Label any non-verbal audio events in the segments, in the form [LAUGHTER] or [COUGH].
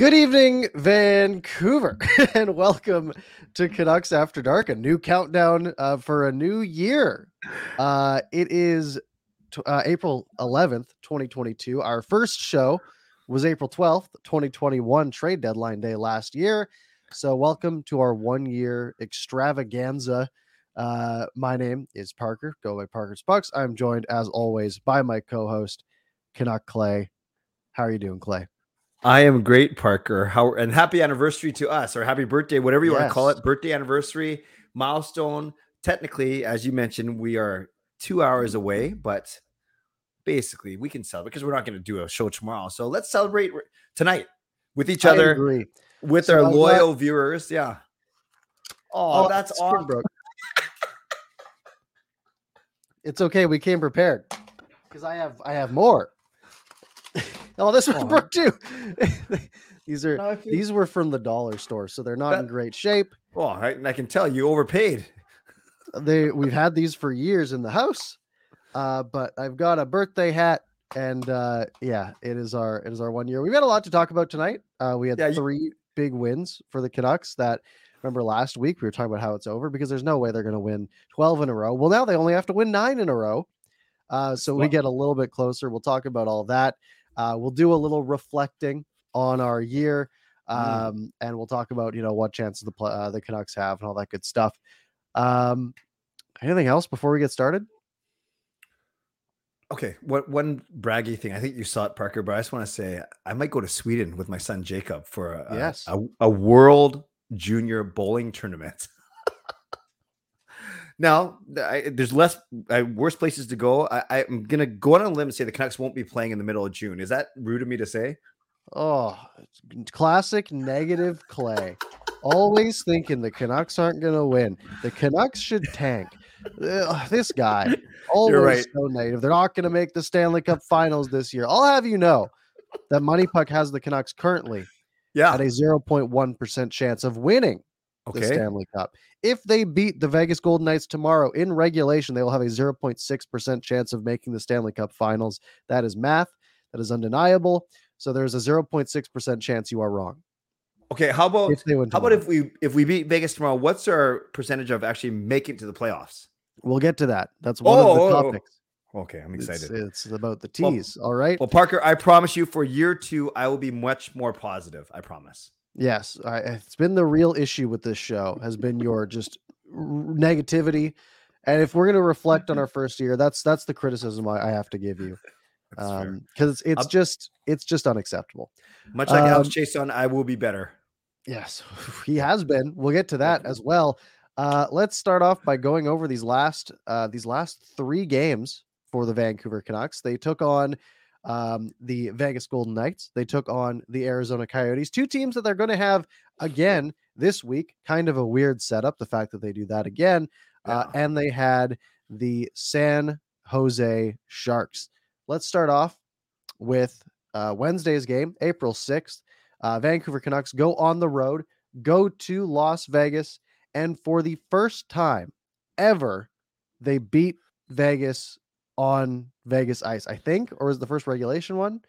Good evening, Vancouver, [LAUGHS] and welcome to Canucks After Dark, a new countdown uh, for a new year. Uh, it is t- uh, April 11th, 2022. Our first show was April 12th, 2021, trade deadline day last year. So, welcome to our one year extravaganza. Uh, my name is Parker, go by Parker's Bucks. I'm joined, as always, by my co host, Canuck Clay. How are you doing, Clay? I am great, Parker. How and happy anniversary to us, or happy birthday, whatever you want to call it. Birthday anniversary, milestone. Technically, as you mentioned, we are two hours away, but basically we can celebrate because we're not going to do a show tomorrow. So let's celebrate tonight with each other, with So our I'm loyal viewers. Yeah. Oh, that's Spring awesome. broke. It's okay. We came prepared because I have I have more. Oh, this one broke too. [LAUGHS] these are No, I these were from the dollar store, so they're not in great shape. Oh, I, I can tell you overpaid. They we've had these for years in the house, uh, but I've got a birthday hat, and uh, yeah, it is our it is our one year. We've got a lot to talk about tonight. Uh, we had Yeah, you- three big wins for the Canucks. That remember last week we were talking about how it's over because there's no way they're going to win twelve in a row. Well, now they only have to win nine in a row. Uh, so we get a little bit closer. We'll talk about all that. Uh, we'll do a little reflecting on our year, Mm. um, and we'll talk about you know what chances the uh, the Canucks have and all that good stuff. Um, anything else before we get started? Okay, what one braggy thing? I think you saw it, Parker, but I just want to say I might go to Sweden with my son Jacob for a, Yes. a, a world junior bowling tournament. [LAUGHS] now, I, there's less uh, worse places to go. I, I'm gonna go on a limb and say the Canucks won't be playing in the middle of June. Is that rude of me to say? Oh, classic negative Clay. Always thinking the Canucks aren't going to win. The Canucks should tank. Ugh, this guy, always right. so negative. They're not going to make the Stanley Cup Finals this year. I'll have you know that Money Puck has the Canucks currently Yeah. at a 0.1% chance of winning the Okay. Stanley Cup. If they beat the Vegas Golden Knights tomorrow in regulation, they will have a 0.6% chance of making the Stanley Cup Finals. That is math. That is undeniable. So there's a 0.6% chance you are wrong. Okay. How about If they win how about if we if we beat Vegas tomorrow? What's our percentage of actually making it to the playoffs? We'll get to that. That's one Oh, of the oh, oh, oh. topics. Okay, I'm excited. it's about the Well- teas. all right. Well, Parker, I promise you for year two, I will be much more positive. I promise. Yes, I, it's been the real issue with this show has been your just r- negativity, and if we're going to reflect on our [LAUGHS] first year, that's that's the criticism I, I have to give you, fair. um, because it's I'm- just it's just unacceptable. Much like Alex um, Chiasson, I will be better. Yes, [LAUGHS] he has been. We'll get to that as well. Uh, let's start off by going over these last uh, these last three games for the Vancouver Canucks. They took on um, the Vegas Golden Knights. They took on the Arizona Coyotes. Two teams that they're going to have again this week. Kind of a weird setup. The fact that they do that again, uh, Yeah. and they had the San Jose Sharks. Let's start off with uh, Wednesday's game, April sixth. Uh, Vancouver Canucks go on the road, go to Las Vegas, and for the first time ever, they beat Vegas on Vegas ice. I think, or was it the first regulation one?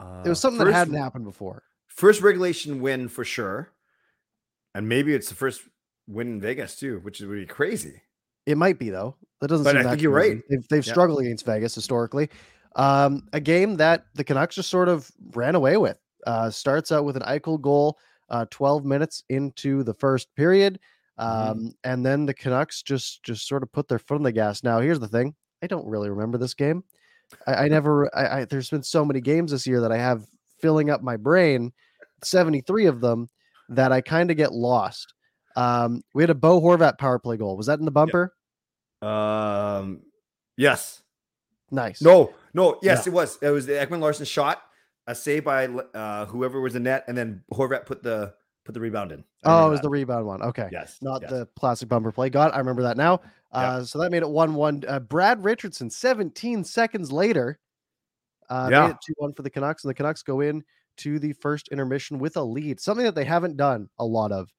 It was Uh, something that hadn't happened before. First regulation win for sure, and maybe it's the first win in Vegas too, which would be crazy. It might be though. That doesn't. But seem I think you're crazy. right. They've, they've Yeah. struggled against Vegas historically. Um, a game that the Canucks just sort of ran away with. Uh, starts out with an Eichel goal, uh, 12 minutes into the first period, um, Mhm. and then the Canucks just just sort of put their foot on the gas. Now, here's the thing: I don't really remember this game. I, I [LAUGHS] never. I, I there's been so many games this year that I have filling up my brain, 73 of them, that I kind of get lost. Um, we had a Bo Horvat power play goal. Was that in the bumper? Um, yes, Nice. no, no, yes, Yeah. it was. It was the Ekman-Larsson shot, a save by uh, whoever was in net, and then Horvat put the put the rebound in. I Oh, it was that. the rebound one. Okay. yes, Not yes. the classic bumper play. God. I remember that now. Uh, so that made it 1 1. Uh, Brad Richardson, 17 seconds later, uh, Yeah. made it 2 1 for the Canucks. And the Canucks go in to the first intermission with a lead, something that they haven't done a lot of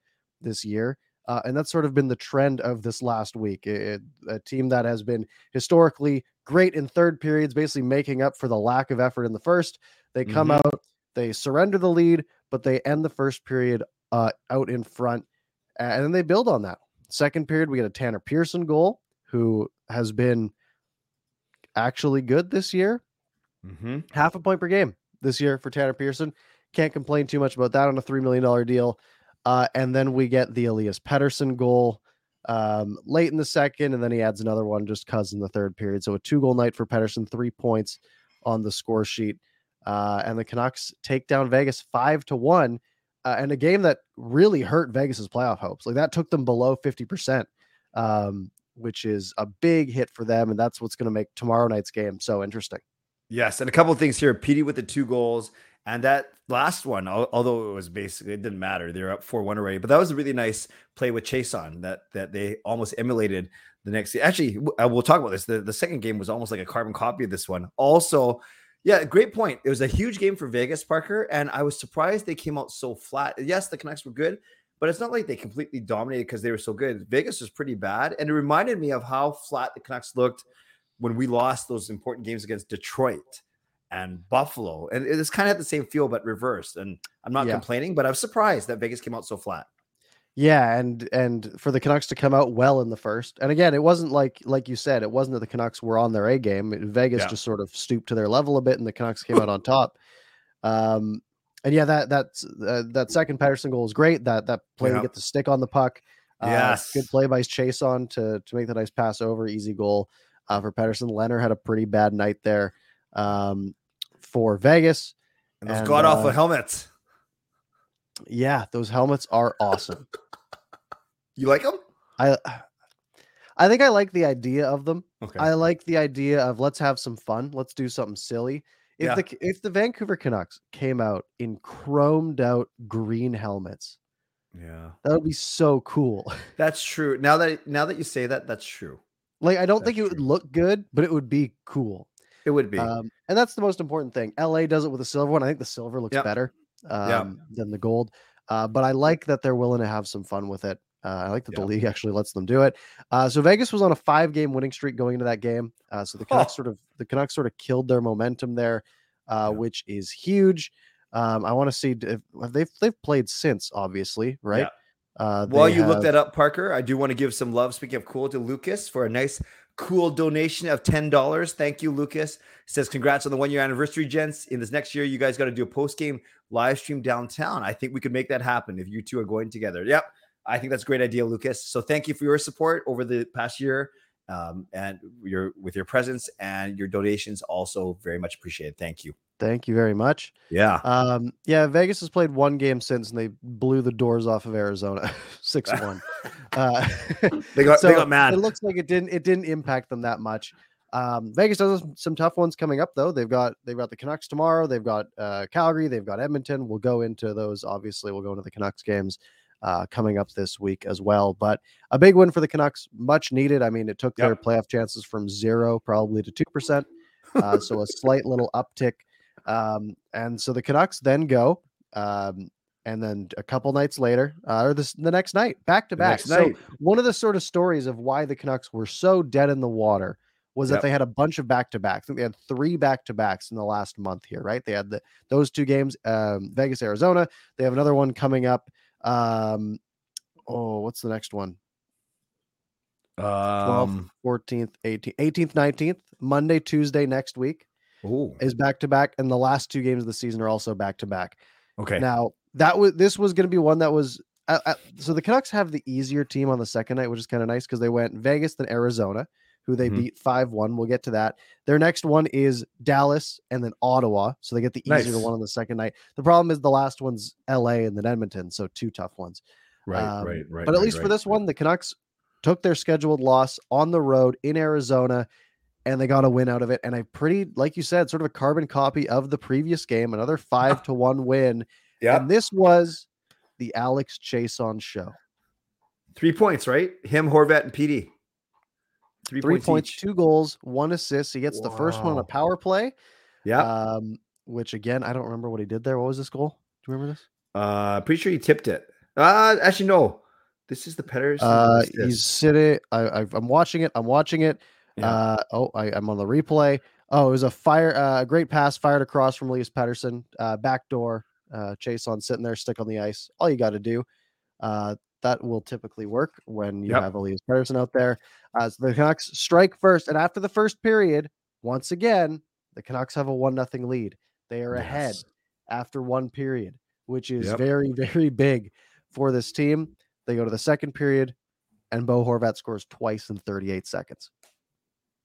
this year. Uh, and that's sort of been the trend of this last week. It- a team that has been historically great in third periods, basically making up for the lack of effort in the first. They come Mhm. out They surrender the lead, but they end the first period uh, out in front, and then they build on that. Second period, we get a Tanner Pearson goal, who has been actually good this year. Mm-hmm. Half a point per game this year for Tanner Pearson. Can't complain too much about that on a $3 million deal. Uh, and then we get the Elias Pettersson goal um, late in the second, and then he adds another one just because in the third period. So a two goal night for Pettersson, three points on the score sheet. Uh, and the Canucks take down Vegas five to one, uh, and a game that really hurt Vegas's playoff hopes. Like that took them below 50%, um, which is a big hit for them. And that's what's going to make tomorrow night's game so interesting. Yes, and a couple of things here. Petey with the two goals, and that last one, although it was basically it didn't matter. They're up four one already, but that was a really nice play with Chiasson that that they almost emulated the next. Actually, we'll talk about this. The the second game was almost like a carbon copy of this one. Also, yeah, great point. It was a huge game for Vegas, Parker, and I was surprised they came out so flat. Yes, the Canucks were good, but it's not like they completely dominated because they were so good. Vegas was pretty bad, and it reminded me of how flat the Canucks looked when we lost those important games against Detroit and Buffalo. And it's kind of had the same feel, but reversed. And I'm not yeah. complaining, but I was surprised that Vegas came out so flat. Yeah, and and for the Canucks to come out well in the first, and again, it wasn't like like you said, it wasn't that the Canucks were on their A game. Vegas yeah. just sort of stooped to their level a bit, and the Canucks came out on [CLEARS THROAT] top. Um, and yeah, that that uh, that second Pettersson goal is great. That that play yeah. to get the stick on the puck. Uh, yes, good play by Chiasson to to make the nice pass over, easy goal uh, for Pettersson. Leonard had a pretty bad night there um, for Vegas. And those god awful uh, helmets. Yeah, those helmets are awesome. you like them? I I think I like the idea of them. Okay. I like the idea of let's have some fun. Let's do something silly. If yeah. the if the Vancouver Canucks came out in chromed out green helmets, yeah, that would be so cool. [LAUGHS] That's true. Now that now that you say that, that's true. Like I don't that's think it true. would look good, but it would be cool. It would be. Um, and that's the most important thing. LA does it with a silver one. I think the silver looks yep. better um, yep. than the gold. Uh, but I like that they're willing to have some fun with it. Uh, I like that yep. the league actually lets them do it. Uh, so Vegas was on a five-game winning streak going into that game. Uh, so the Canucks oh. sort of the Canucks sort of killed their momentum there, uh, which is huge. Um, I want to see if they've they've played since, obviously, right? Uh, While you have... look that up, Parker, I do want to give some love. Speaking of cool, to Lucas for a nice, cool donation of ten dollars. Thank you, Lucas. Says, "Congrats on the one year anniversary, gents. In this next year, you guys got to do a post game live stream downtown. I think we could make that happen if you two are going together. Yep, I think that's a great idea, Lucas. So thank you for your support over the past year." Um, and your with your presence and your donations also very much appreciated. Thank you. Thank you very much. Yeah. Um, yeah, Vegas has played one game since and they blew the doors off of Arizona [LAUGHS] 6-1. [LAUGHS] uh, [LAUGHS] they got so they got mad. It looks like it didn't it didn't impact them that much. Um, Vegas does some tough ones coming up though. They've got they've got the Canucks tomorrow. They've got uh, Calgary. They've got Edmonton. We'll go into those. Obviously, we'll go into the Canucks games uh, coming up this week as well. But a big win for the Canucks, much needed. I mean, it took yep. their playoff chances from zero probably to two percent. Uh, so a slight little uptick um, and so the Canucks then go, um, and then a couple nights later, uh, or this the next night, back to back. So one of the sort of stories of why the Canucks were so dead in the water was yep. that they had a bunch of back to backs. They had three back to backs in the last month here, right? They had the those two games, um, Vegas, Arizona. They have another one coming up. Um, oh, what's the next one? Um, 12th, 14th, 18th, 18th, 19th, Monday, Tuesday next week. Ooh. is back to back, and the last two games of the season are also back to back. Okay. Now that was this was going to be one that was uh, uh, so the Canucks have the easier team on the second night, which is kind of nice because they went Vegas then Arizona, who they mm-hmm. beat five one. We'll get to that. Their next one is Dallas and then Ottawa, so they get the easier nice. one on the second night. The problem is the last one's L.A. and then Edmonton, so two tough ones. Right, um, right, right. But at right, least right. for this one, the Canucks took their scheduled loss on the road in Arizona and they got a win out of it. And I pretty, like you said, sort of a carbon copy of the previous game, another five to one win. Yeah. And this was the Alex Chiasson show. Three points, right? Him, Horvat, and Petey. Three, Three points, points two goals, one assist. He gets wow. the first one on a power play. Yeah. Um, which again, I don't remember what he did there. What was this goal? Do you remember this? Uh, pretty sure he tipped it. Uh, actually, no. This is the Petters. Uh, he's sitting. I, I, I'm watching it. I'm watching it. Yeah. Uh, oh, I, am on the replay. Oh, it was a fire, a uh, great pass fired across from Elias Pettersson, uh, back door. Uh, on, sitting there, stick on the ice. All you got to do. Uh, that will typically work when you Yep. have Elias Pettersson out there. Uh, so the Canucks strike first, and after the first period, once again, the Canucks have a one nothing lead. They are ahead after one period, which is Yep. very, [LAUGHS] very big for this team. They go to the second period, and Bo Horvat scores twice in 38 seconds.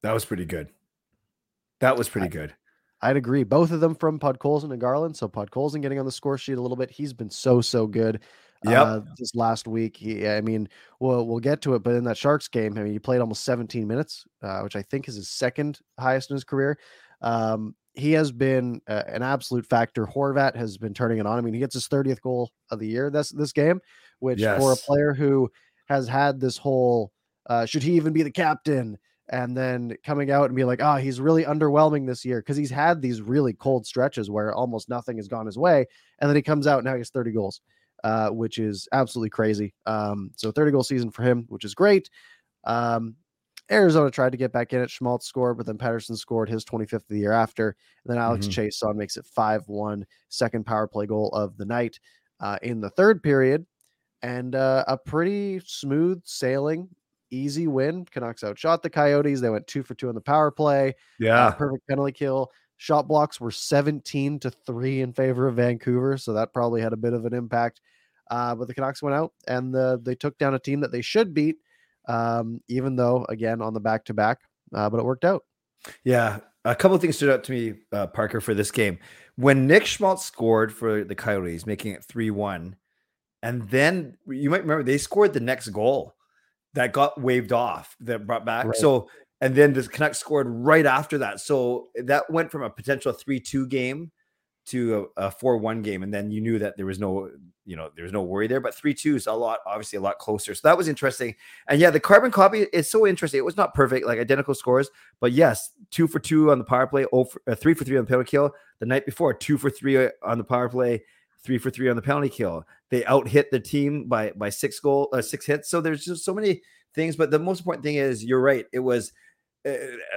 That was pretty good. That was pretty I- good. I'd agree. Both of them from Podkolzin and Garland. So Podkolzin getting on the score sheet a little bit. He's been so so good. Yeah, Uh, this last week, he, I mean, we'll we'll get to it, but in that Sharks game, I mean, he played almost 17 minutes, uh, which I think is his second highest in his career. Um, he has been uh, an absolute factor. Horvat has been turning it on. I mean, he gets his 30th goal of the year. This this game, which for a player who has had this whole uh, should he even be the captain? And then coming out and be like, oh, he's really underwhelming this year because he's had these really cold stretches where almost nothing has gone his way. And then he comes out now he has 30 goals, uh, which is absolutely crazy. Um, so 30 goal season for him, which is great. Um, Arizona tried to get back in it. Schmaltz scored, but then Pettersson scored his 25th of the year after. And then Alex Mhm. Chiasson makes it 5 1, second power play goal of the night uh, in the third period. And uh, a pretty smooth sailing, easy win. Canucks outshot the Coyotes. They went two for two on the power play. Uh, perfect penalty kill. Shot blocks were 17 to 3 in favor of Vancouver. So that probably had a bit of an impact. Uh, but the Canucks went out and the, they took down a team that they should beat, um, even though, again, on the back to back, but it worked out. Yeah, a couple of things stood out to me, uh, Parker, for this game. When Nick Schmaltz scored for the Coyotes, making it 3 1, and then you might remember they scored the next goal that got waved off, that brought back. Right. So, and then the Canucks scored right after that. So that went from a potential 3 2 game to a 4 1 game. And then you knew that there was no, you know, there was no worry there. But 3 2 is a lot, obviously, a lot closer. So that was interesting. And yeah, the carbon copy is so interesting. It was not perfect, like identical scores, but yes, two for two on the power play, oh for, uh, three for three on the penalty kill. The night before, two for three on the power play, three for three on the penalty kill. They out hit the team by by six goal, uh, six hits. So there's just so many things. But the most important thing is, you're right. It was uh,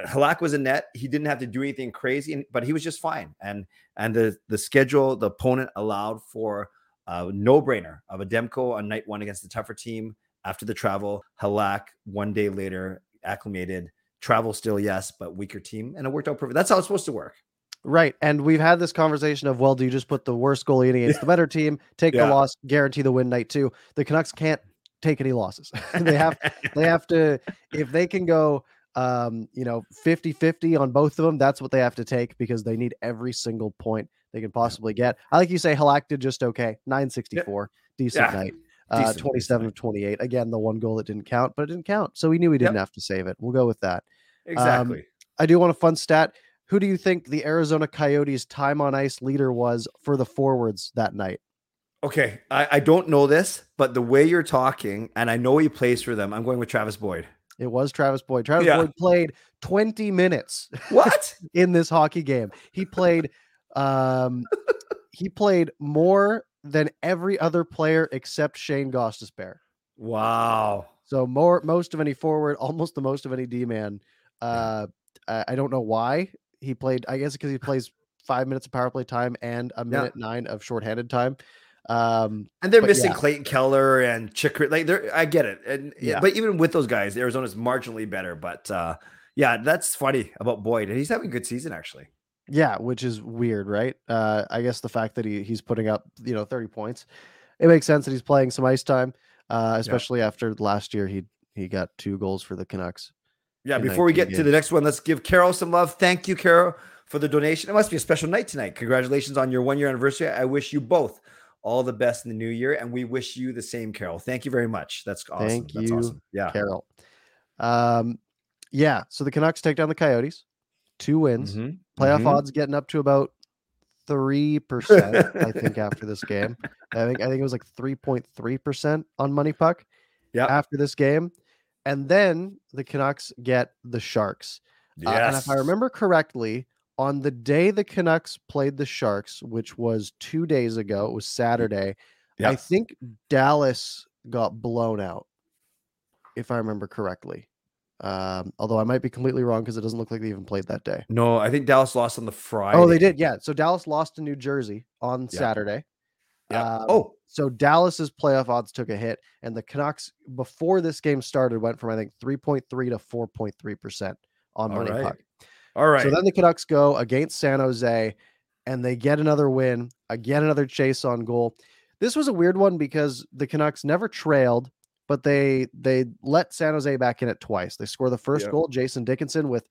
Halak was a net. He didn't have to do anything crazy, but he was just fine. And and the the schedule, the opponent allowed for a no brainer of a Demko on night one against the tougher team after the travel. Halak one day later acclimated. Travel still yes, but weaker team, and it worked out perfect. That's how it's supposed to work. Right. And we've had this conversation of, well, do you just put the worst goalie in against the better team, take Yeah. the loss, guarantee the win night two? The Canucks can't take any losses. [LAUGHS] they have they have to if they can go um you know 50-50 on both of them that's what they have to take because they need every single point they can possibly get i like you say halak did just okay 964 decent Yeah. night uh Decent, decent 27 night. of 28 again the one goal that didn't count but it didn't count so we knew we didn't have to save it we'll go with that exactly. i do want a fun stat who do you think the arizona coyotes time on ice leader was for the forwards that night Okay, I, I don't know this, but the way you're talking, and I know he plays for them, I'm going with Travis Boyd. it was travis boyd travis Yeah. boyd played 20 minutes What? [LAUGHS] in this hockey game. He played um [LAUGHS] he played more than every other player except Shane Gostisbehere. wow. So more most of any forward, almost the most of any D man. Uh I, I don't know why he played. I guess because he plays five minutes of power play time and a minute nine of shorthanded time. Um And they're missing yeah. Clayton Keller and Chychrun. Like they're I get it. And yeah, Yeah. but even with those guys, Arizona's marginally better. But uh yeah, that's funny about Boyd. And he's having a good season actually. Yeah, which is weird, right? Uh, I guess the fact that he he's putting up, you know, 30 points, it makes sense that he's playing some ice time, uh, especially after last year he he got two goals for the Canucks. Yeah, before we 19 get to the next one, let's give Carol some love. Thank you, Carol, for the donation. It must be a special night tonight. Congratulations on your one year anniversary. I wish you both all the best in the new year, and we wish you the same, Carol. Thank you very much. That's awesome. Thank That's you, awesome. Yeah. Carol. Um, yeah, so the Canucks take down the Coyotes, two wins. Mhm, Playoff mhm. odds getting up to about three percent, I think, [LAUGHS] after this game. I think I think it was like three point three percent on Money Puck. Yep. after this game, and then the Canucks get the Sharks. Uh, and if I remember correctly, on the day the Canucks played the Sharks, which was two days ago, it was Saturday. I think Dallas got blown out, if I remember correctly. Um, although I might be completely wrong because it doesn't look like they even played that day. No, I think Dallas lost on the Friday. Oh, they did. Yeah. So Dallas lost to New Jersey on Yeah. Saturday. Yeah. Um, oh, So Dallas's playoff odds took a hit, and the Canucks before this game started went from I think 3.3 to 4.3 percent on All money right. puck. all right. So then the Canucks go against San Jose, and they get another win, again another Chiasson goal. This was a weird one because the Canucks never trailed, but they they let San Jose back in it twice. They score the first Yeah. goal, Jason Dickinson with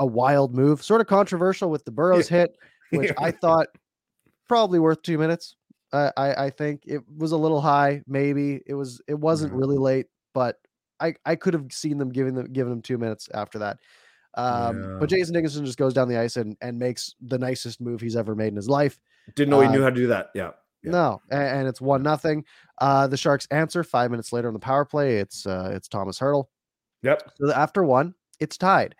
a wild move, sort of controversial with the Burroughs hit, which [LAUGHS] I thought probably worth two minutes. Uh, I I think it was a little high. Maybe it was. It wasn't Yeah. really late, but I I could have seen them giving them giving them two minutes after that. Um, but Jason Dickinson just goes down the ice and and makes the nicest move he's ever made in his life. didn't know he uh, knew how to do that. Yeah. Yeah. No, and, and it's one nothing. Uh, the Sharks answer five minutes later on the power play. It's uh, it's Tomas Hertl. Yep. So after one, it's tied.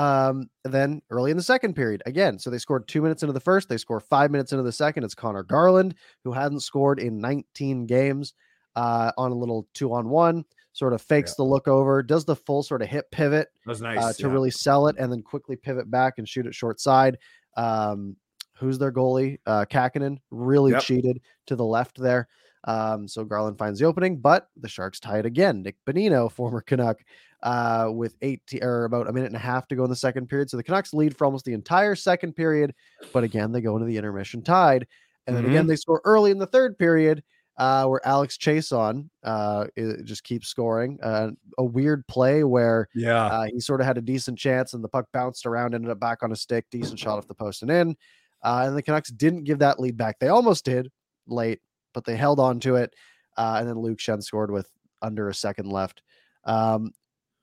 Um, then early in the second period, again, so they scored two minutes into the first, they score five minutes into the second. It's Connor Garland, who hadn't scored in 19 games, uh, on a little two on one, sort of fakes the look over, does the full sort of hip pivot That nice. uh, to yeah. really sell it, and then quickly pivot back and shoot it short side. Um, who's their goalie? Uh, Kahkonen really Yep. cheated to the left there. Um, so Garland finds the opening, but the Sharks tie it again. Nick Bonino, former Canuck, uh, with eight or about a minute and a half to go in the second period. So the Canucks lead for almost the entire second period, but again they go into the intermission tied, and then again they score early in the third period. Uh, where Alex Chiasson uh, i- just keeps scoring. Uh, a weird play where Yeah. uh, he sort of had a decent chance, and the puck bounced around, ended up back on a stick. Decent shot off the post and in. Uh, and the Canucks didn't give that lead back. They almost did late, but they held on to it. Uh, and then Luke Schenn scored with under a second left. Um,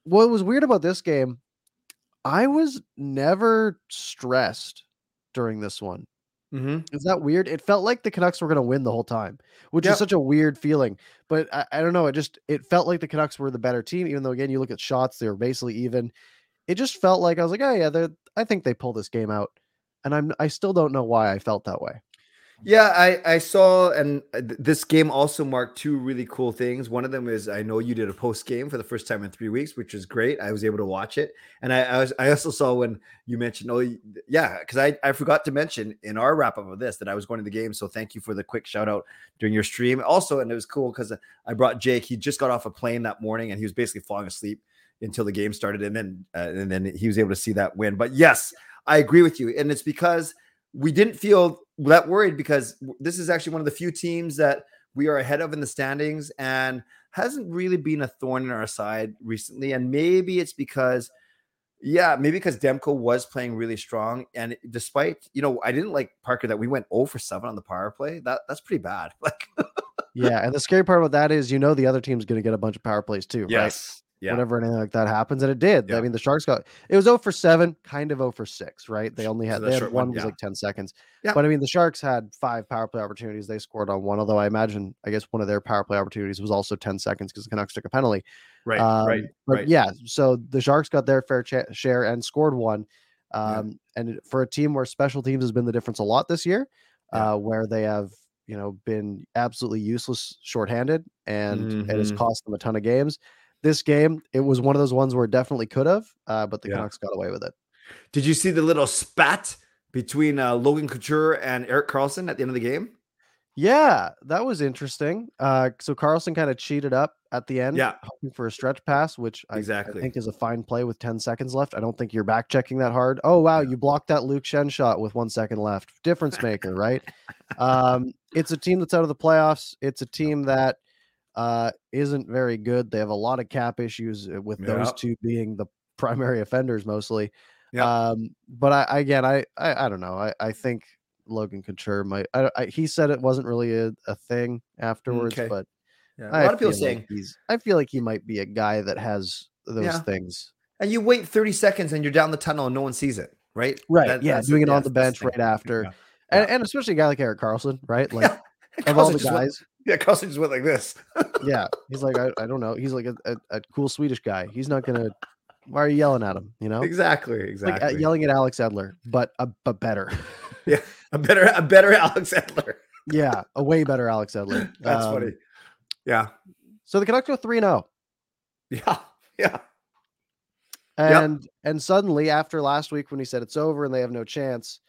what was weird about this game, I was never stressed during this one. hmm Is that weird? It felt like the Canucks were going to win the whole time, which Yep. is such a weird feeling. But I, I don't know. It just it felt like the Canucks were the better team, even though again you look at shots, they were basically even. It just felt like I was like, oh yeah, they're. I think they pull this game out, and I'm. I still don't know why I felt that way. Yeah, I I saw, and uh, this game also marked two really cool things. One of them is I know you did a post game for the first time in three weeks, which was great. I was able to watch it, and I I, was, I also saw when you mentioned, oh yeah, because I I forgot to mention in our wrap up of this that I was going to the game. So thank you for the quick shout out during your stream. Also, and it was cool because I brought Jake. He just got off a plane that morning, and he was basically falling asleep until the game started, and then uh, and then he was able to see that win. But yes, I agree with you, and it's because we didn't feel that worried because this is actually one of the few teams that we are ahead of in the standings and hasn't really been a thorn in our side recently. And maybe it's because, yeah, maybe because Demko was playing really strong. And despite, you know, I didn't like Parker that we went 0 for 7 on the power play. That that's pretty bad. [LAUGHS] Like, Yeah, and the scary part about that is you know the other team's going to get a bunch of power plays too, right? Yeah. Whenever anything like that happens, and it did. Yeah. I mean, the Sharks got it was 0 for 7, kind of 0 for 6, right? They only so had the they had one one, was yeah. like 10 seconds. Yeah. But I mean, the Sharks had five power play opportunities. They scored on one, although I imagine I guess one of their power play opportunities was also 10 seconds because the Canucks took a penalty. Right. Um, right. But right. yeah, so the Sharks got their fair cha- share and scored one. Um, And for a team where special teams has been the difference a lot this year, uh, where they have you know been absolutely useless shorthanded, and it has Mhm. cost them a ton of games. This game, it was one of those ones where it definitely could have, uh, but the Yeah. Canucks got away with it. Did you see the little spat between uh, Logan Couture and Erik Karlsson at the end of the game? Yeah, that was interesting. Uh, so Karlsson kind of cheated up at the end, Yeah. hoping for a stretch pass, which I- I, think is a fine play with 10 seconds left. I don't think you're back checking that hard. Oh, wow, you blocked that Luke Schenn shot with one second left. Difference maker, right? [LAUGHS] Um, it's a team that's out of the playoffs. It's a team that uh, isn't very good. They have a lot of cap issues uh, with those two being the [LAUGHS] primary offenders mostly. Yeah. Um, but I again, I, I I don't know. I I think Logan Couture might. I, I, he said it wasn't really a, a thing afterwards, Okay. but Yeah. I A lot of people saying, like he's. I feel like he might be a guy that has those Yeah. things. and you wait 30 seconds and you're down the tunnel and no one sees it, right? Right. That- yeah, doing it on the bench right after, Yeah. and, Yeah. and especially a guy like Erik Karlsson, right? [LAUGHS] Like Yeah. [LAUGHS] of all the guys, yeah, Karlsson just went like this. [LAUGHS] yeah, he's like I, I don't know. He's like a, a, a cool Swedish guy. He's not gonna. Why are you yelling at him? You know, exactly, like exactly. uh, yelling at Alex Edler, but a but better. [LAUGHS] Yeah, a better, a better Alex Edler. [LAUGHS] yeah, a way better Alex Edler. That's Um, funny. Yeah, So the Canucks go three oh. zero. yeah, yeah. And and suddenly after last week when he said it's over and they have no chance,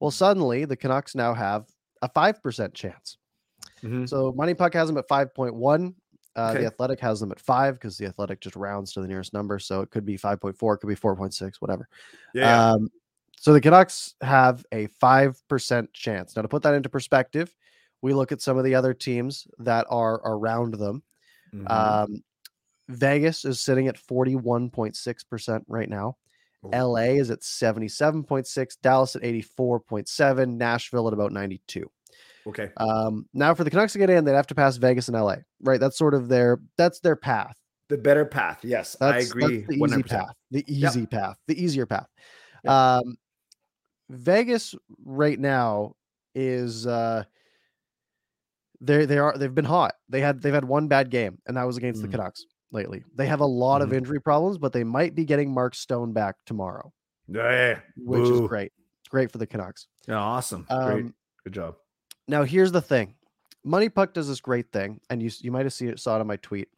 well suddenly the Canucks now have a 5% chance. Mhm. So Money Puck has them at 5.1. Uh, Okay. The Athletic has them at five because the Athletic just rounds to the nearest number. So it could be 5.4, it could be 4.6, whatever. Yeah. Um, so the Canucks have a 5% chance. Now, to put that into perspective, we look at some of the other teams that are around them. Mhm. Um, Vegas is sitting at 41.6% right now. Ooh. LA is at 77.6, Dallas at 84.7, Nashville at about 92. Okay. Um, now for the Canucks to get in, they'd have to pass Vegas and LA, right? That's sort of their that's their path. The better path. Yes, I agree. That's the 100%. easy path. The Yep. easy path. The easier path. Yep. Um, Vegas right now is uh they they are they've been hot. They had they've had one bad game, and that was against Mm. the Canucks lately. They have a lot of Mhm. injury problems, but they might be getting Mark Stone back tomorrow, Yeah. which is Woo. great. Great for the Canucks. Yeah, awesome. Great. Um, Good job. Now, here's the thing: Money Puck does this great thing, and you you might have seen it saw it on my tweet,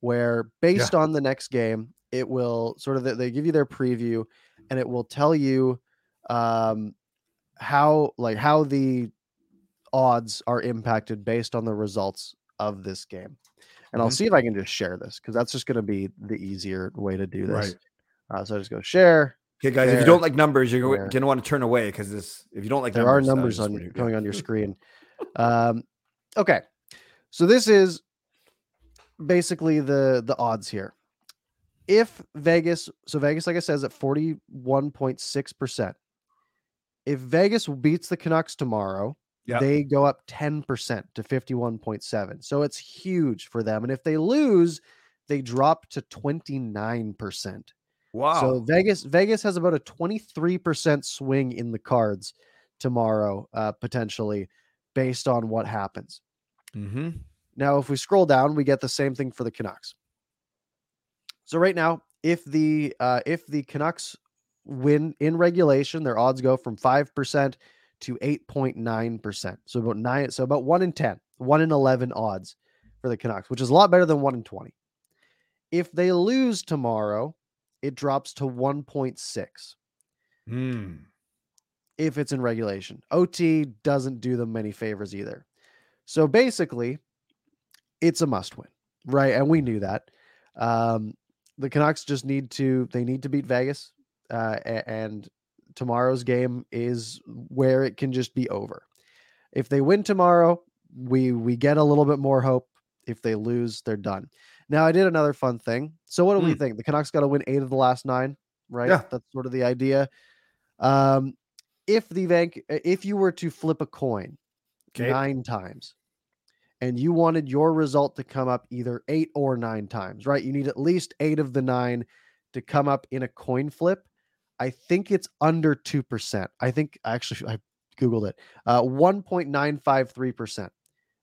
where based on the next game, it will sort of they give you their preview, and it will tell you um, how like how the odds are impacted based on the results of this game. And I'll Mhm. see if I can just share this because that's just going to be the easier way to do this. Right. Uh, so I just go share. Okay, guys, if you don't like numbers, you're There. going to want to turn away because this. If you don't like there numbers, are numbers on going yeah. on your screen. Um, okay, so this is basically the the odds here. If Vegas, so Vegas, like I said, is at forty one point six percent. If Vegas beats the Canucks tomorrow, Yep. they go up ten percent to fifty one point seven. So it's huge for them. And if they lose, they drop to twenty nine percent. Wow. So Vegas Vegas has about a 23% swing in the cards tomorrow, uh, potentially, based on what happens. mm-hmm. Now, if we scroll down, we get the same thing for the Canucks. So right now, if the uh, if the Canucks win in regulation, their odds go from five percent to eight point nine percent. So about nine, so about one in 10, one in eleven odds for the Canucks, which is a lot better than one in twenty. If they lose tomorrow, it drops to one point six Mm. if it's in regulation. OT doesn't do them many favors either. So basically, it's a must win, right? And we knew that. Um, the Canucks just need to they need to beat Vegas, uh, and tomorrow's game is where it can just be over. If they win tomorrow, we we get a little bit more hope. If they lose, they're done. Now I did another fun thing. So what do we Mm. think? The Canucks got to win eight of the last nine, right? Yeah. That's sort of the idea. Um, if the Van, if you were to flip a coin Okay. nine times, and you wanted your result to come up either eight or nine times, right? You need at least eight of the nine to come up in a coin flip. I think it's under two percent. I think actually I googled it. Uh, one point nine five three percent.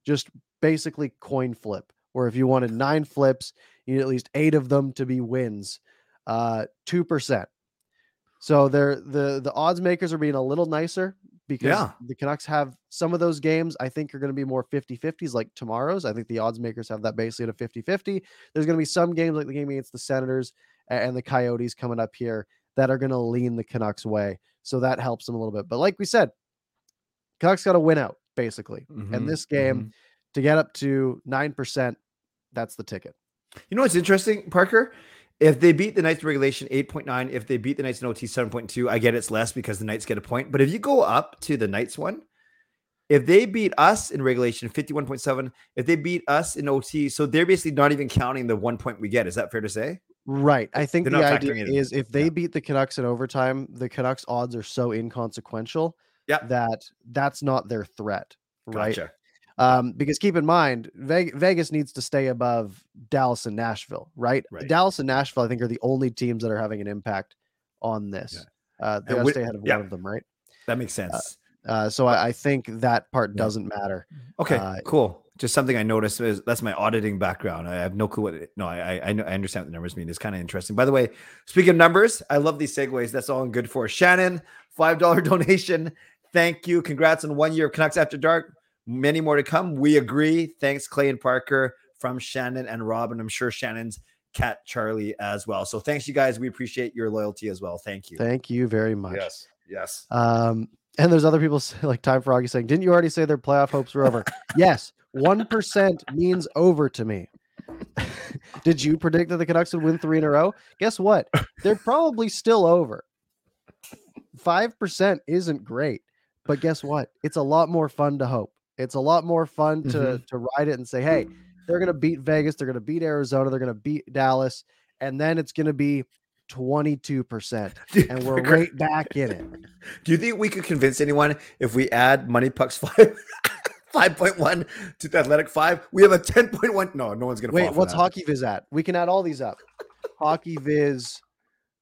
Just basically coin flip. Where if you wanted nine flips, you need at least eight of them to be wins. Uh, two percent. So they're the the odds makers are being a little nicer because Yeah. the Canucks have some of those games I think are going to be more 50-50s like tomorrow's. I think the odds makers have that basically at a 50-50. There's going to be some games like the game against the Senators and the Coyotes coming up here that are going to lean the Canucks way. So that helps them a little bit. But like we said, Canucks got to win out basically. Mhm, And this game mhm. To get up to 9%, that's the ticket. You know what's interesting, Parker? If they beat the Knights in regulation 8.9, if they beat the Knights in OT 7.2, I get it's less because the Knights get a point. But if you go up to the Knights one, if they beat us in regulation 51.7, if they beat us in OT, so they're basically not even counting the one point we get. Is that fair to say? Right. I think They're the idea factoring it in. is if they Yeah. beat the Canucks in overtime, the Canucks odds are so inconsequential Yeah. that that's not their threat. Right. Gotcha. Um, because keep in mind, Vegas needs to stay above Dallas and Nashville, right? Right. Dallas and Nashville, I think, are the only teams that are having an impact on this. Uh, they gotta wi- stay ahead of yeah. one of them, right? That makes sense. Uh, so I, I think that part Yeah. doesn't matter. Okay, uh, cool. Just something I noticed is that's my auditing background. I have no clue what it, no, I I I, know, I understand what the numbers mean. It's kind of interesting. By the way, speaking of numbers, I love these segues. That's all I'm good for. Shannon, five dollar [LAUGHS] donation. Thank you. Congrats on one year of Canucks After Dark. Many more to come. We agree. Thanks, Clay and Parker from Shannon and Rob. And I'm sure Shannon's Cat Charlie as well. So thanks, you guys. We appreciate your loyalty as well. Thank you. Thank you very much. Yes. Yes. Um, and there's other people say, [LAUGHS] like Time Froggy saying, "Didn't you already say their playoff hopes were over?" [LAUGHS] yes, one percent means over to me. [LAUGHS] Did you predict that the Canucks would win three in a row? Guess what? They're probably still over. Five percent isn't great, but guess what? It's a lot more fun to hope. It's a lot more fun to Mhm. to ride it and say, "Hey, they're gonna beat Vegas. They're gonna beat Arizona. They're gonna beat Dallas, and then it's gonna be." 22% [LAUGHS] and [LAUGHS] we're right back in it. Do you think we could convince anyone if we add Money Pucks [LAUGHS] five? 5.1 to the athletic five, we have a 10.1. No, no one's gonna Wait, fall what's that. Hockey Viz at? We can add all these up. Hockey Viz,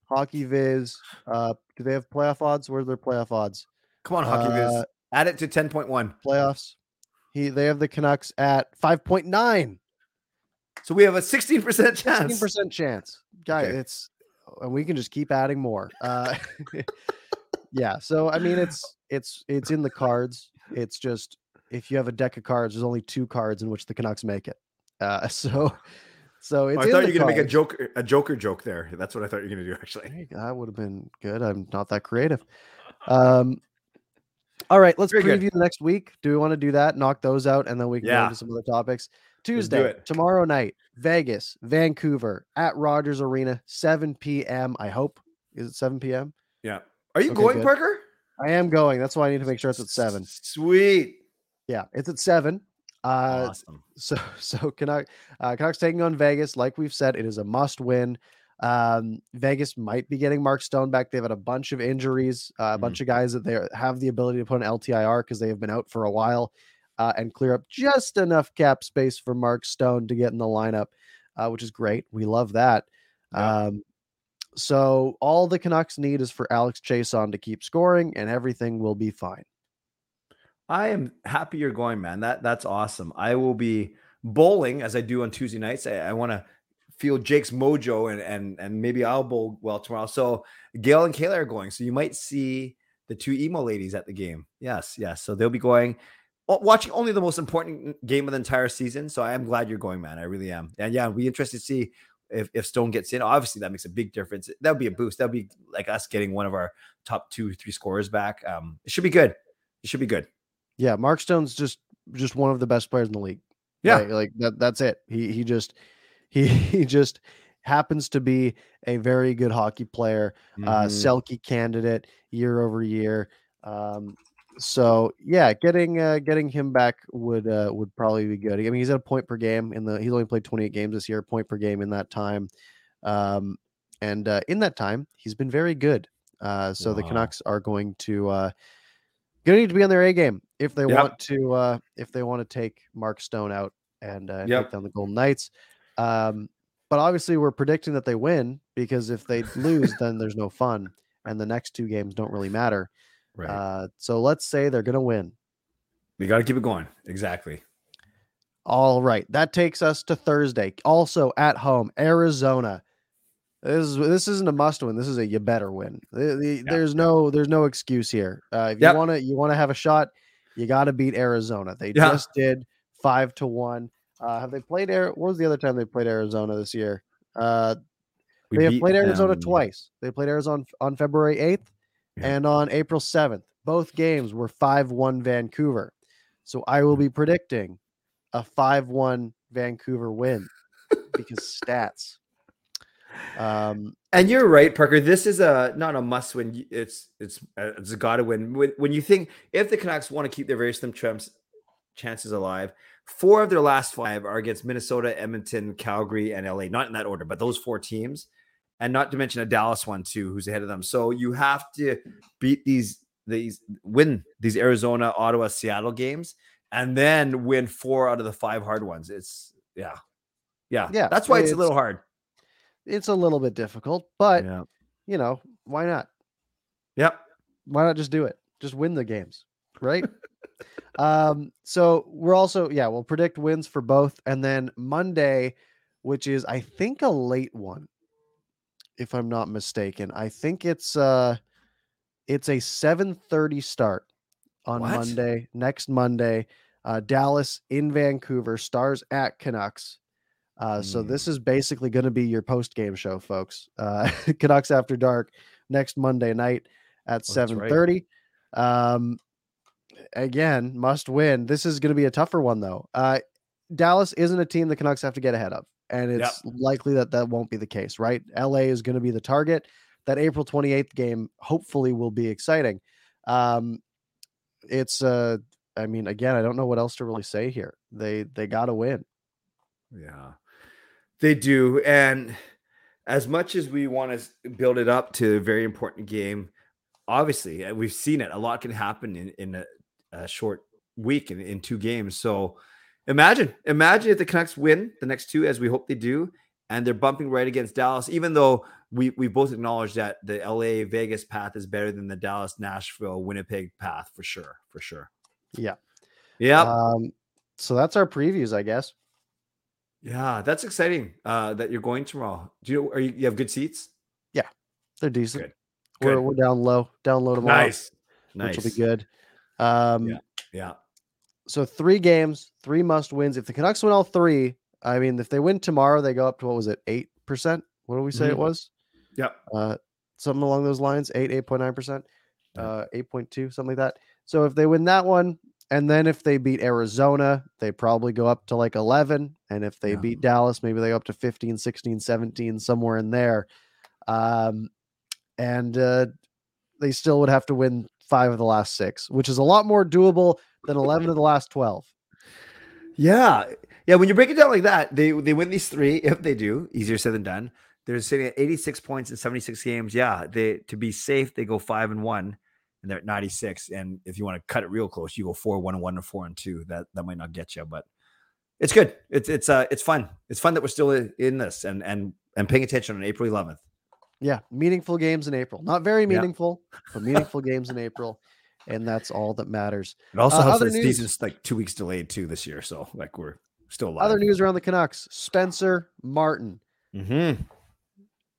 Hockey Viz. Uh, do they have playoff odds? Where's their playoff odds? Come on, Hockey Viz. Uh, Add it to 10.1. Playoffs. He they have the Canucks at five point nine. So we have a 16% chance. Sixteen percent chance. Guy, Okay. it's and we can just keep adding more. Uh, [LAUGHS] yeah. So I mean, it's it's it's in the cards. It's just if you have a deck of cards, there's only two cards in which the Canucks make it. Uh, [LAUGHS] so so it's. Oh, I thought you were gonna make a joker a joker joke there. That's what I thought you were gonna do actually. That would have been good. I'm not that creative. Um, all right, let's Very preview the next week. Do we want to do that? Knock those out, and then we can go Yeah. into some other topics. Tuesday, tomorrow night, Vegas, Vancouver at Rogers Arena, 7 p.m. I hope. Is it 7 p.m.? Yeah. Are you Okay, going, good. Parker? I am going. That's why I need to make sure it's at seven. Sweet. Yeah, it's at seven. Uh, awesome. so [LAUGHS] so Canuck, uh, Canucks taking on Vegas. Like we've said, it is a must win. Um, Vegas might be getting Mark Stone back. They've had a bunch of injuries, uh, a Mhm. bunch of guys that they have the ability to put an LTIR because they have been out for a while uh, and clear up just enough cap space for Mark Stone to get in the lineup, uh, which is great. We love that. Yeah. Um, so all the Canucks need is for Alex Chiasson to keep scoring, and everything will be fine. I am happy you're going, man. That that's awesome. I will be bowling as I do on Tuesday nights. I, I want to feel Jake's mojo and and and maybe I'll bowl well tomorrow. So Gail and Kayla are going. So you might see the two emo ladies at the game. Yes, yes. So they'll be going watching only the most important game of the entire season. So I am glad you're going, man. I really am. And yeah, we interested to see if, if Stone gets in. Obviously, that makes a big difference. That would be a boost. That would be like us getting one of our top two, three scorers back. Um, it should be good. It should be good. Yeah, Mark Stone's just just one of the best players in the league. Yeah. like, like that. That's it. He he just he he just happens to be a very good hockey player, uh, Mhm. Selke candidate year over year. Um, so yeah, getting uh, getting him back would uh, would probably be good. I mean, he's at a point per game in the. He's only played 28 games this year, point per game in that time, um, and uh, in that time, he's been very good. Uh, so the Canucks are going to uh, going to need to be on their A game if they Yep. want to uh, if they want to take Mark Stone out and uh, Yep. take down the Golden Knights. Um, but obviously, we're predicting that they win because if they lose, then there's no fun, and the next two games don't really matter. Right. Uh, so let's say they're going to win. we got to keep it going. Exactly. All right, that takes us to Thursday. Also at home, Arizona. This is this isn't a must win. This is a you better win. The- the- there's no there's no excuse here. Uh, if Yep. you want to you want to have a shot, you got to beat Arizona. They Yeah. just did five to one. Uh, have they played? Air? What was the other time they played Arizona this year? Uh, We they have beat played Arizona them. twice. They played Arizona on February 8th Yeah. and on April 7th. Both games were 5 1 Vancouver. So I will be predicting a 5 1 Vancouver win because stats. Um, And you're right, Parker. This is a not a must win. It's it's uh, it's a gotta win. When, when you think if the Canucks want to keep their very slim chance chances alive, four of their last five are against Minnesota, Edmonton, Calgary, and LA. Not in that order, but those four teams, and not to mention a Dallas one too, who's ahead of them. So you have to beat these these win these Arizona, Ottawa, Seattle games, and then win four out of the five hard ones. It's yeah, yeah, Yeah, That's why it's, a little hard. it's a little bit difficult, but yeah. you know, why not? Yep. Why not just do it? Just win the games, right? [LAUGHS] um, so we're also, yeah, we'll predict wins for both. And then Monday, which is I think a late one, if I'm not mistaken. I think it's uh it's a 7:30 start on What? Monday, next Monday. Uh, Dallas in Vancouver, Stars at Canucks. Uh, So Mm. this is basically going to be your post game show, folks. Uh, [LAUGHS] Canucks After Dark next Monday night at Oh, that's seven right. thirty. Um, again, must win. This is going to be a tougher one though. Uh, Dallas isn't a team the Canucks have to get ahead of, and Yep. it's likely that that won't be the case. Right? LA is going to be the target. That April twenty eighth game hopefully will be exciting. Um, it's uh, I mean, again, I don't know what else to really say here. They they got to win. Yeah, they do. And as much as we want to build it up to a very important game, obviously, uh, we've seen it. A lot can happen in, in a, a short week in, in two games. So imagine, imagine if the Canucks win the next two, as we hope they do, and they're bumping right against Dallas, even though we, we both acknowledge that the LA Vegas path is better than the Dallas, Nashville, Winnipeg path for sure. For sure. Yeah. Yeah. Um, so that's our previews, I guess. Yeah, that's exciting. Uh, that you're going tomorrow. Do you are you, you have good seats? Yeah, they're decent. Good. We're we're down low, down low tomorrow, Nice, nice. which will be good. Um, Yeah. Yeah, so three games, three must wins. If the Canucks win all three, I mean, if they win tomorrow, they go up to what was it, eight percent? What did we say it Mhm. was? Yep. Uh, something along those lines, eight, eight point nine percent, uh, eight point two, something like that. So if they win that one, and then if they beat Arizona, they probably go up to like 11. And if they Yeah. beat Dallas, maybe they go up to 15, 16, 17, somewhere in there. Um, and uh, they still would have to win five of the last six, which is a lot more doable than 11 of the last 12. yeah, yeah. When you break it down like that, they they win these three. [LAUGHS] If they do, easier said than done. They're sitting at 86 points in 76 games. Yeah, they to be safe, they go five and one, and they're at 96. And if you want to cut it real close, you go four one and one and four and two. That that might not get you, but it's good. It's it's uh it's fun. It's fun that we're still in, in this and and and paying attention on April 11th. Yeah, meaningful games in April. Not very Yeah. meaningful, but meaningful games in April. And that's all that matters. It also Uh, helps that season's like two weeks delayed too this year, so like we're still alive. Other news around the Canucks Spencer Martin. Mm-hmm.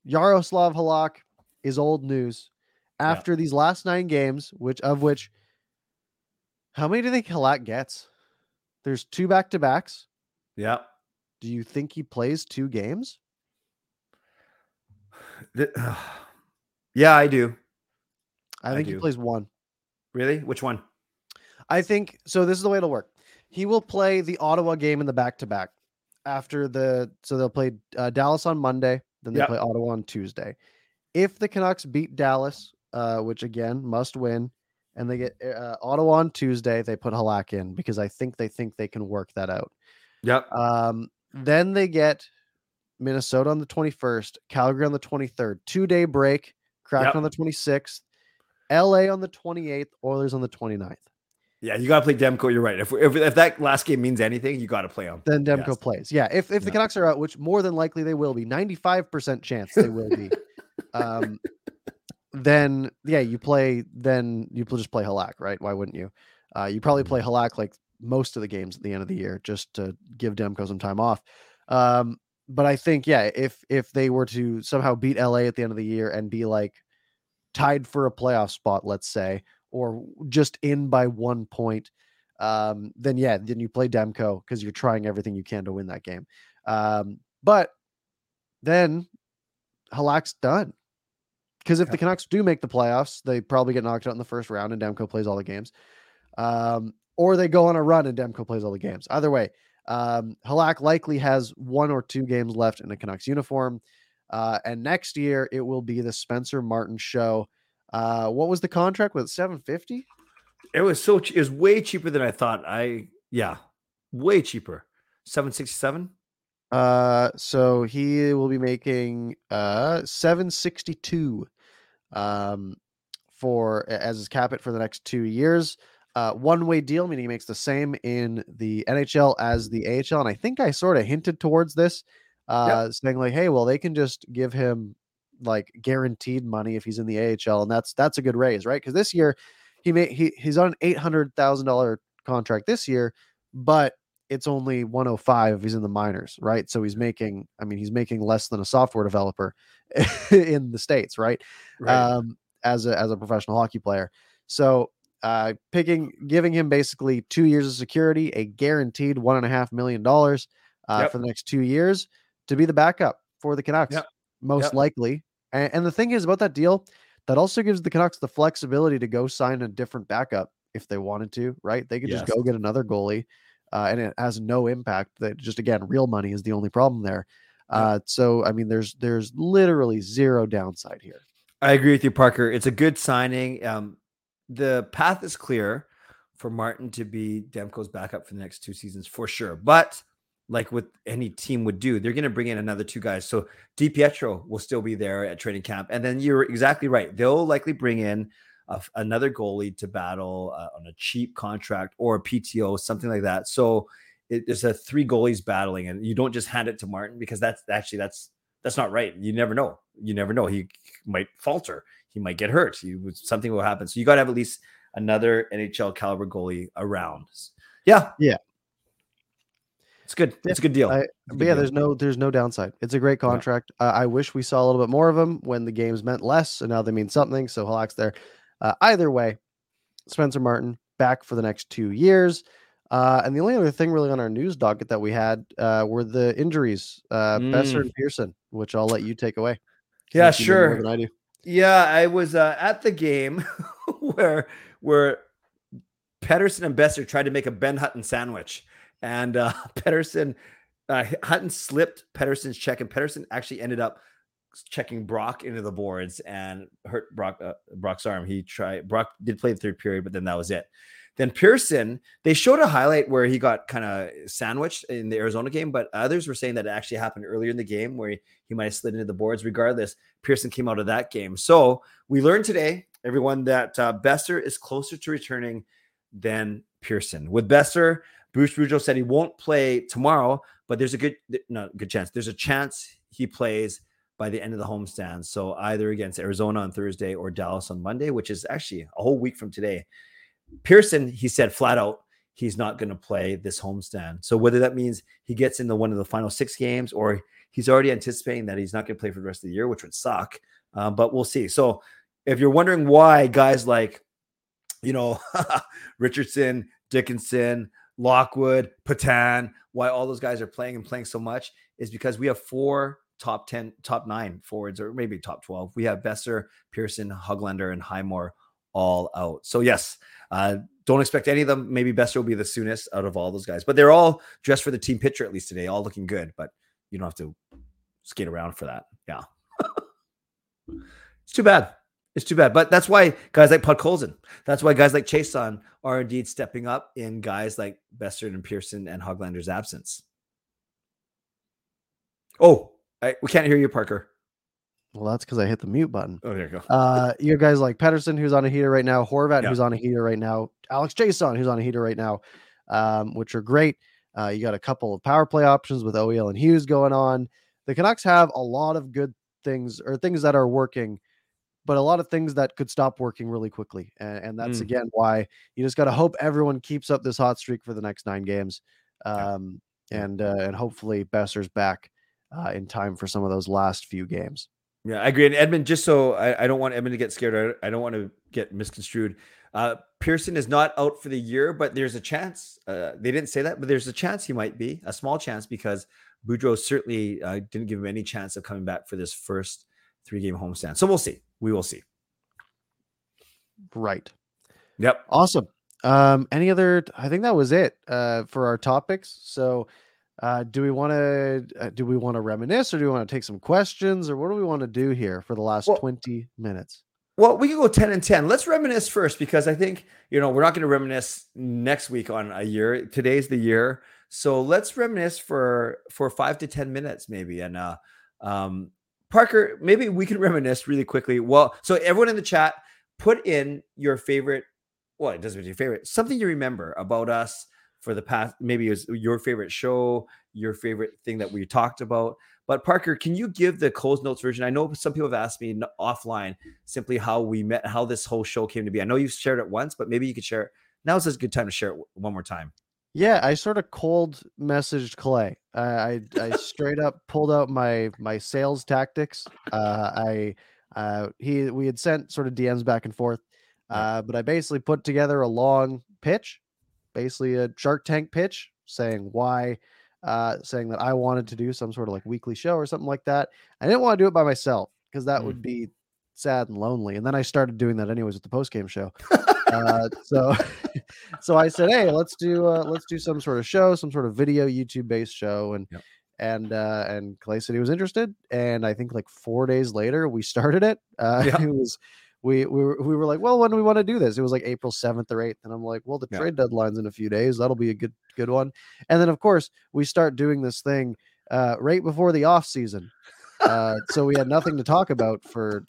Yaroslav Halak is old news. After these last nine games, which of which, how many do you think Halak gets? There's two back to backs. Yeah. Do you think he plays two games? Th- [SIGHS] yeah, I do. I I think he plays one. Really? Which one? I think so. This is the way it'll work. He will play the Ottawa game in the back to back after the. So they'll play uh, Dallas on Monday, then they Yep. play Ottawa on Tuesday. If the Canucks beat Dallas, uh, which again must win, and they get uh, Ottawa on Tuesday, they put Halak in because I think they think they can work that out. Yep. Um, then they get Minnesota on the 21st, Calgary on the 23rd, two day break, Kraken Yep. on the 26th, LA on the 28th, Oilers on the 29th. Yeah, you got to play Demko. You're right. If, if if that last game means anything, you got to play him. Then Demko Yes. plays. Yeah. If if the Yeah. Canucks are out, which more than likely they will be, 95% chance they will be. [LAUGHS] um then yeah, you play then you just play Halak, right? Why wouldn't you? Uh you probably play Halak like most of the games at the end of the year just to give Demko some time off. Um but I think yeah, if if they were to somehow beat LA at the end of the year and be like tied for a playoff spot, let's say, or just in by one point, um, then yeah, then you play Demko because you're trying everything you can to win that game. Um, but then Halak's done. Because if the Canucks do make the playoffs, they probably get knocked out in the first round and Demko plays all the games. Um, or they go on a run and Demko plays all the games. Either way, um, Halak likely has one or two games left in a Canucks uniform. Uh, and next year it will be the Spencer Martin show. Uh, what was the contract with 750? It was so. It was way cheaper than I thought. I yeah, way cheaper. Seven sixty seven. Uh, so he will be making uh 762 um for as his cap it for the next two years. Uh, one way deal, meaning he makes the same in the NHL as the AHL. And I think I sort of hinted towards this, uh, saying like, hey, well, they can just give him like guaranteed money if he's in the AHL, and that's that's a good raise, right? Because this year he made he he's on an eight hundred thousand dollar contract this year, but it's only 105 if he's in the minors, right? So he's making, I mean, he's making less than a software developer [LAUGHS] in the states, right? Um, as a as a professional hockey player. So uh picking giving him basically two years of security, a guaranteed one and a half million dollars. uh, Yep. for the next two years to be the backup for the Canucks, Yep. most Yep. likely. And, and the thing is about that deal, that also gives the Canucks the flexibility to go sign a different backup if they wanted to, right? They could just go get another goalie, uh, and it has no impact. That just again, real money is the only problem there. Uh, so I mean, there's there's literally zero downside here. I agree with you, Parker. It's a good signing. Um, the path is clear for Martin to be Demko's backup for the next two seasons for sure. But like with any team would do, they're going to bring in another two guys. So Di Pietro will still be there at training camp, and then you're exactly right. They'll likely bring in a, another goalie to battle uh, on a cheap contract or a PTO, something like that. So it, there's a three goalies battling, and you don't just hand it to Martin because that's actually that's that's not right. You never know. You never know. He might falter. He might get hurt. He, something will happen. So you got to have at least another NHL caliber goalie around. Yeah. Yeah. It's good. Yeah, It's a good deal. I- But good yeah, deal. there's no there's no downside. It's a great Yeah. contract. Uh, I wish we saw a little bit more of him when the games meant less, and now they mean something. So Halak's there. Uh, either way, Spencer Martin back for the next two years. Uh, and the only other thing really on our news docket that we had uh, were the injuries, uh, Boeser Mm. and Pearson, which I'll let you take away. Yeah, since you know sure. I do. Yeah, I was uh, at the game [LAUGHS] where where Pettersson and Boeser tried to make a Ben Hutton sandwich, and uh, [LAUGHS] Pettersson uh, Hutton slipped Pettersson's check, and Pettersson actually ended up checking Brock into the boards and hurt Brock uh, Brock's arm. He tried Brock did play the third period, but then that was it. Then Pearson, they showed a highlight where he got kind of sandwiched in the Arizona game, but others were saying that it actually happened earlier in the game where he, he might have slid into the boards. Regardless, Pearson came out of that game. So we learned today, everyone, that uh, Boeser is closer to returning than Pearson. With Boeser, Bruce Boudreau said he won't play tomorrow, but there's a good, no, good chance. There's a chance he plays by the end of the homestand. So either against Arizona on Thursday or Dallas on Monday, which is actually a whole week from today. Pearson, he said flat out, he's not going to play this homestand. So whether that means he gets into one of the final six games or he's already anticipating that he's not going to play for the rest of the year, which would suck. Um, but we'll see. So if you're wondering why guys like, you know, [LAUGHS] Richardson, Dickinson, Lockwood, Petan, why all those guys are playing and playing so much is because we have four top 10, top nine forwards, or maybe top 12. We have Boeser, Pearson, Hoglander, and Highmore all out. So, yes, uh, don't expect any of them. Maybe Boeser will be the soonest out of all those guys, but they're all dressed for the team picture at least today, all looking good, but you don't have to skate around for that. Yeah. it's too bad. It's too bad. But that's why guys like Podkolzin, that's why guys like Chiasson are indeed stepping up in guys like Boeser and Pearson and Hoglander's absence. Oh, I, we can't hear you, Parker. Well, that's because I hit the mute button. Oh, there you go. Uh, you guys like Pettersson, who's on a heater right now, Horvat, Yeah. who's on a heater right now, Alex Chiasson, who's on a heater right now, um, which are great. Uh, you got a couple of power play options with OEL and Hughes going on. The Canucks have a lot of good things or things that are working, but a lot of things that could stop working really quickly. And, and that's Mm. again why you just got to hope everyone keeps up this hot streak for the next nine games. Um, Yeah. and uh, and hopefully Boeser's back uh, in time for some of those last few games. Yeah, I agree. And Edmund, just so I, I don't want Edmund to get scared, I, I don't want to get misconstrued. Uh, Pearson is not out for the year, but there's a chance. Uh, they didn't say that, but there's a chance he might be, a small chance, because Boudreau certainly uh, didn't give him any chance of coming back for this first three game homestand. So we'll see. We will see. Right. Yep. Awesome. Um, any other? I think that was it uh, for our topics. So, uh, do we want to uh, do we want to reminisce, or do we want to take some questions, or what do we want to do here for the last Well- twenty minutes? Well, we can go 10 and 10. Let's reminisce first because I think, you know, we're not going to reminisce next week on a year. Today's the year. So let's reminisce for for 5 to 10 minutes maybe and uh um Parker, maybe we can reminisce really quickly. Well, so everyone in the chat put in your favorite well, it doesn't matter your favorite, something you remember about us for the past maybe it was your favorite show, your favorite thing that we talked about. But Parker, can you give the closed notes version? I know some people have asked me offline simply how we met, how this whole show came to be. I know you've shared it once, but maybe you could share it. Now's a good time to share it one more time. Yeah, I sort of cold messaged Clay. I I, I [LAUGHS] straight up pulled out my my sales tactics. Uh, I uh, he we had sent sort of DMs back and forth, uh, but I basically put together a long pitch, basically a Shark Tank pitch, saying why uh, saying that I wanted to do some sort of like weekly show or something like that. I didn't want to do it by myself because that Mm. would be sad and lonely. And then I started doing that anyways with the post game show. uh, [LAUGHS] so, [LAUGHS] so I said, hey, let's do uh, let's do some sort of show, some sort of video YouTube based show, and Yep. and uh, and Clay said he was interested, and I think like four days later we started it. Uh, [LAUGHS] Yeah. It was we we were, we were like, well, when do we want to do this? It was like April seventh or eighth, and I'm like, well, the Yeah. trade deadline's in a few days. That'll be a good good one. And then of course we start doing this thing uh, right before the off season, uh, so we had nothing to talk about for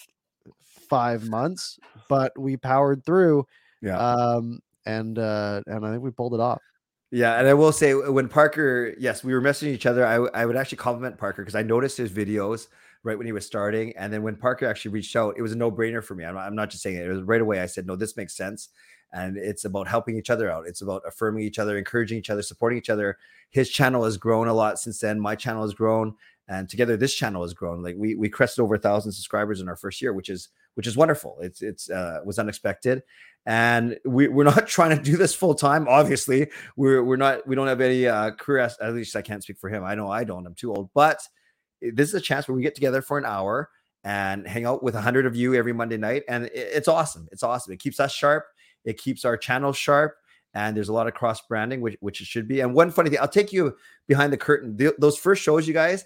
five months, but we powered through. Yeah. Um, and uh, and I think we pulled it off. Yeah, and I will say when Parker, yes, we were messaging each other. I, I would actually compliment Parker because I noticed his videos right when he was starting, and then when Parker actually reached out, it was a no brainer for me. I'm not, I'm not just saying it; it was right away. I said, "No, this makes sense," and it's about helping each other out. It's about affirming each other, encouraging each other, supporting each other. His channel has grown a lot since then. My channel has grown, and together this channel has grown. Like we we crested over a thousand subscribers in our first year, which is which is wonderful. It's it's uh, was unexpected, and we we're not [LAUGHS] trying to do this full time. Obviously, we're we're not we don't have any uh career at least I can't speak for him. I know I don't. I'm too old. But this is a chance where we get together for an hour and hang out with a hundred of you every Monday night, and it's awesome. It's awesome. It keeps us sharp. It keeps our channel sharp. And there's a lot of cross branding, which, which it should be. And one funny thing, I'll take you behind the curtain. The- those first shows, you guys,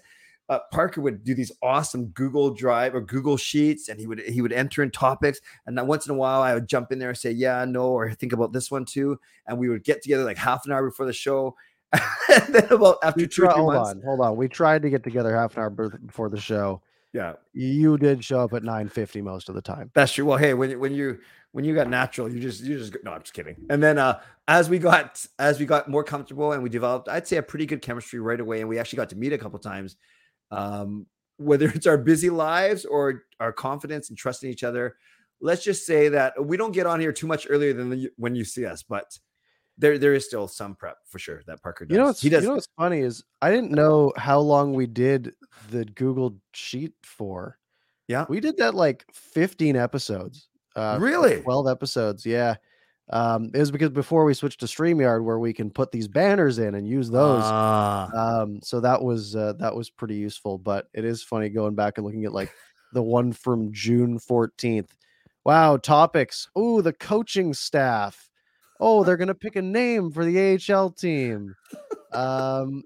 uh, Parker would do these awesome Google Drive or Google Sheets, and he would he would enter in topics. And then once in a while, I would jump in there and say, "Yeah, no," or think about this one too. And we would get together like half an hour before the show. And [LAUGHS] then about after We two or try, hold months, on, hold on. We tried to get together half an hour before the show. yeah, You did show up at nine fifty most of the time. That's true. Well, hey, when you- when you when you got natural, you just you just no, I'm just kidding. And then uh as we got as we got more comfortable and we developed, I'd say a pretty good chemistry right away, and we actually got to meet a couple times. Um, whether [LAUGHS] it's our busy lives or our confidence and trusting each other, let's just say that we don't get on here too much earlier than the, when you see us, but there there is still some prep for sure that Parker does. You know what's he does. You know what's funny is I didn't know how long we did the Google Sheet for. Yeah. we did that like fifteen episodes. Uh, really? 12 episodes. Yeah. Um, it was because before we switched to StreamYard where we can put these banners in and use those. Ah. um, so that was uh, that was pretty useful, but it is funny going back and looking at like the one from June 14th. Wow, topics. Oh, the coaching staff. Oh, they're gonna pick a name for the AHL team. Um,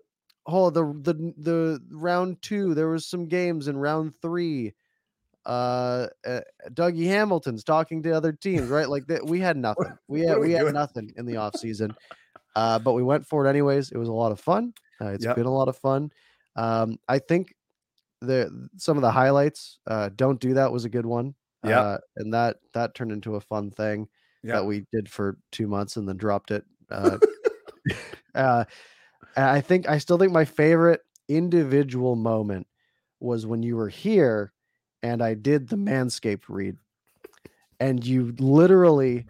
oh, the the the round two. There was some games in round three uh, uh Dougie Hamilton's talking to other teams, right? Like that we had [LAUGHS] nothing. We had we we had nothing in the off [LAUGHS] season. Uh, but we went for it anyways. It was a lot of fun. Uh, it's Yep. been a lot of fun. Um, I think the some of the highlights, uh, don't do that was a good one. Yeah, Uh, and that that turned into a fun thing Yeah. that we did for two months and then dropped it. Uh, [LAUGHS] uh, I think I still think my favorite individual moment was when you were here and I did the Manscaped read, and you literally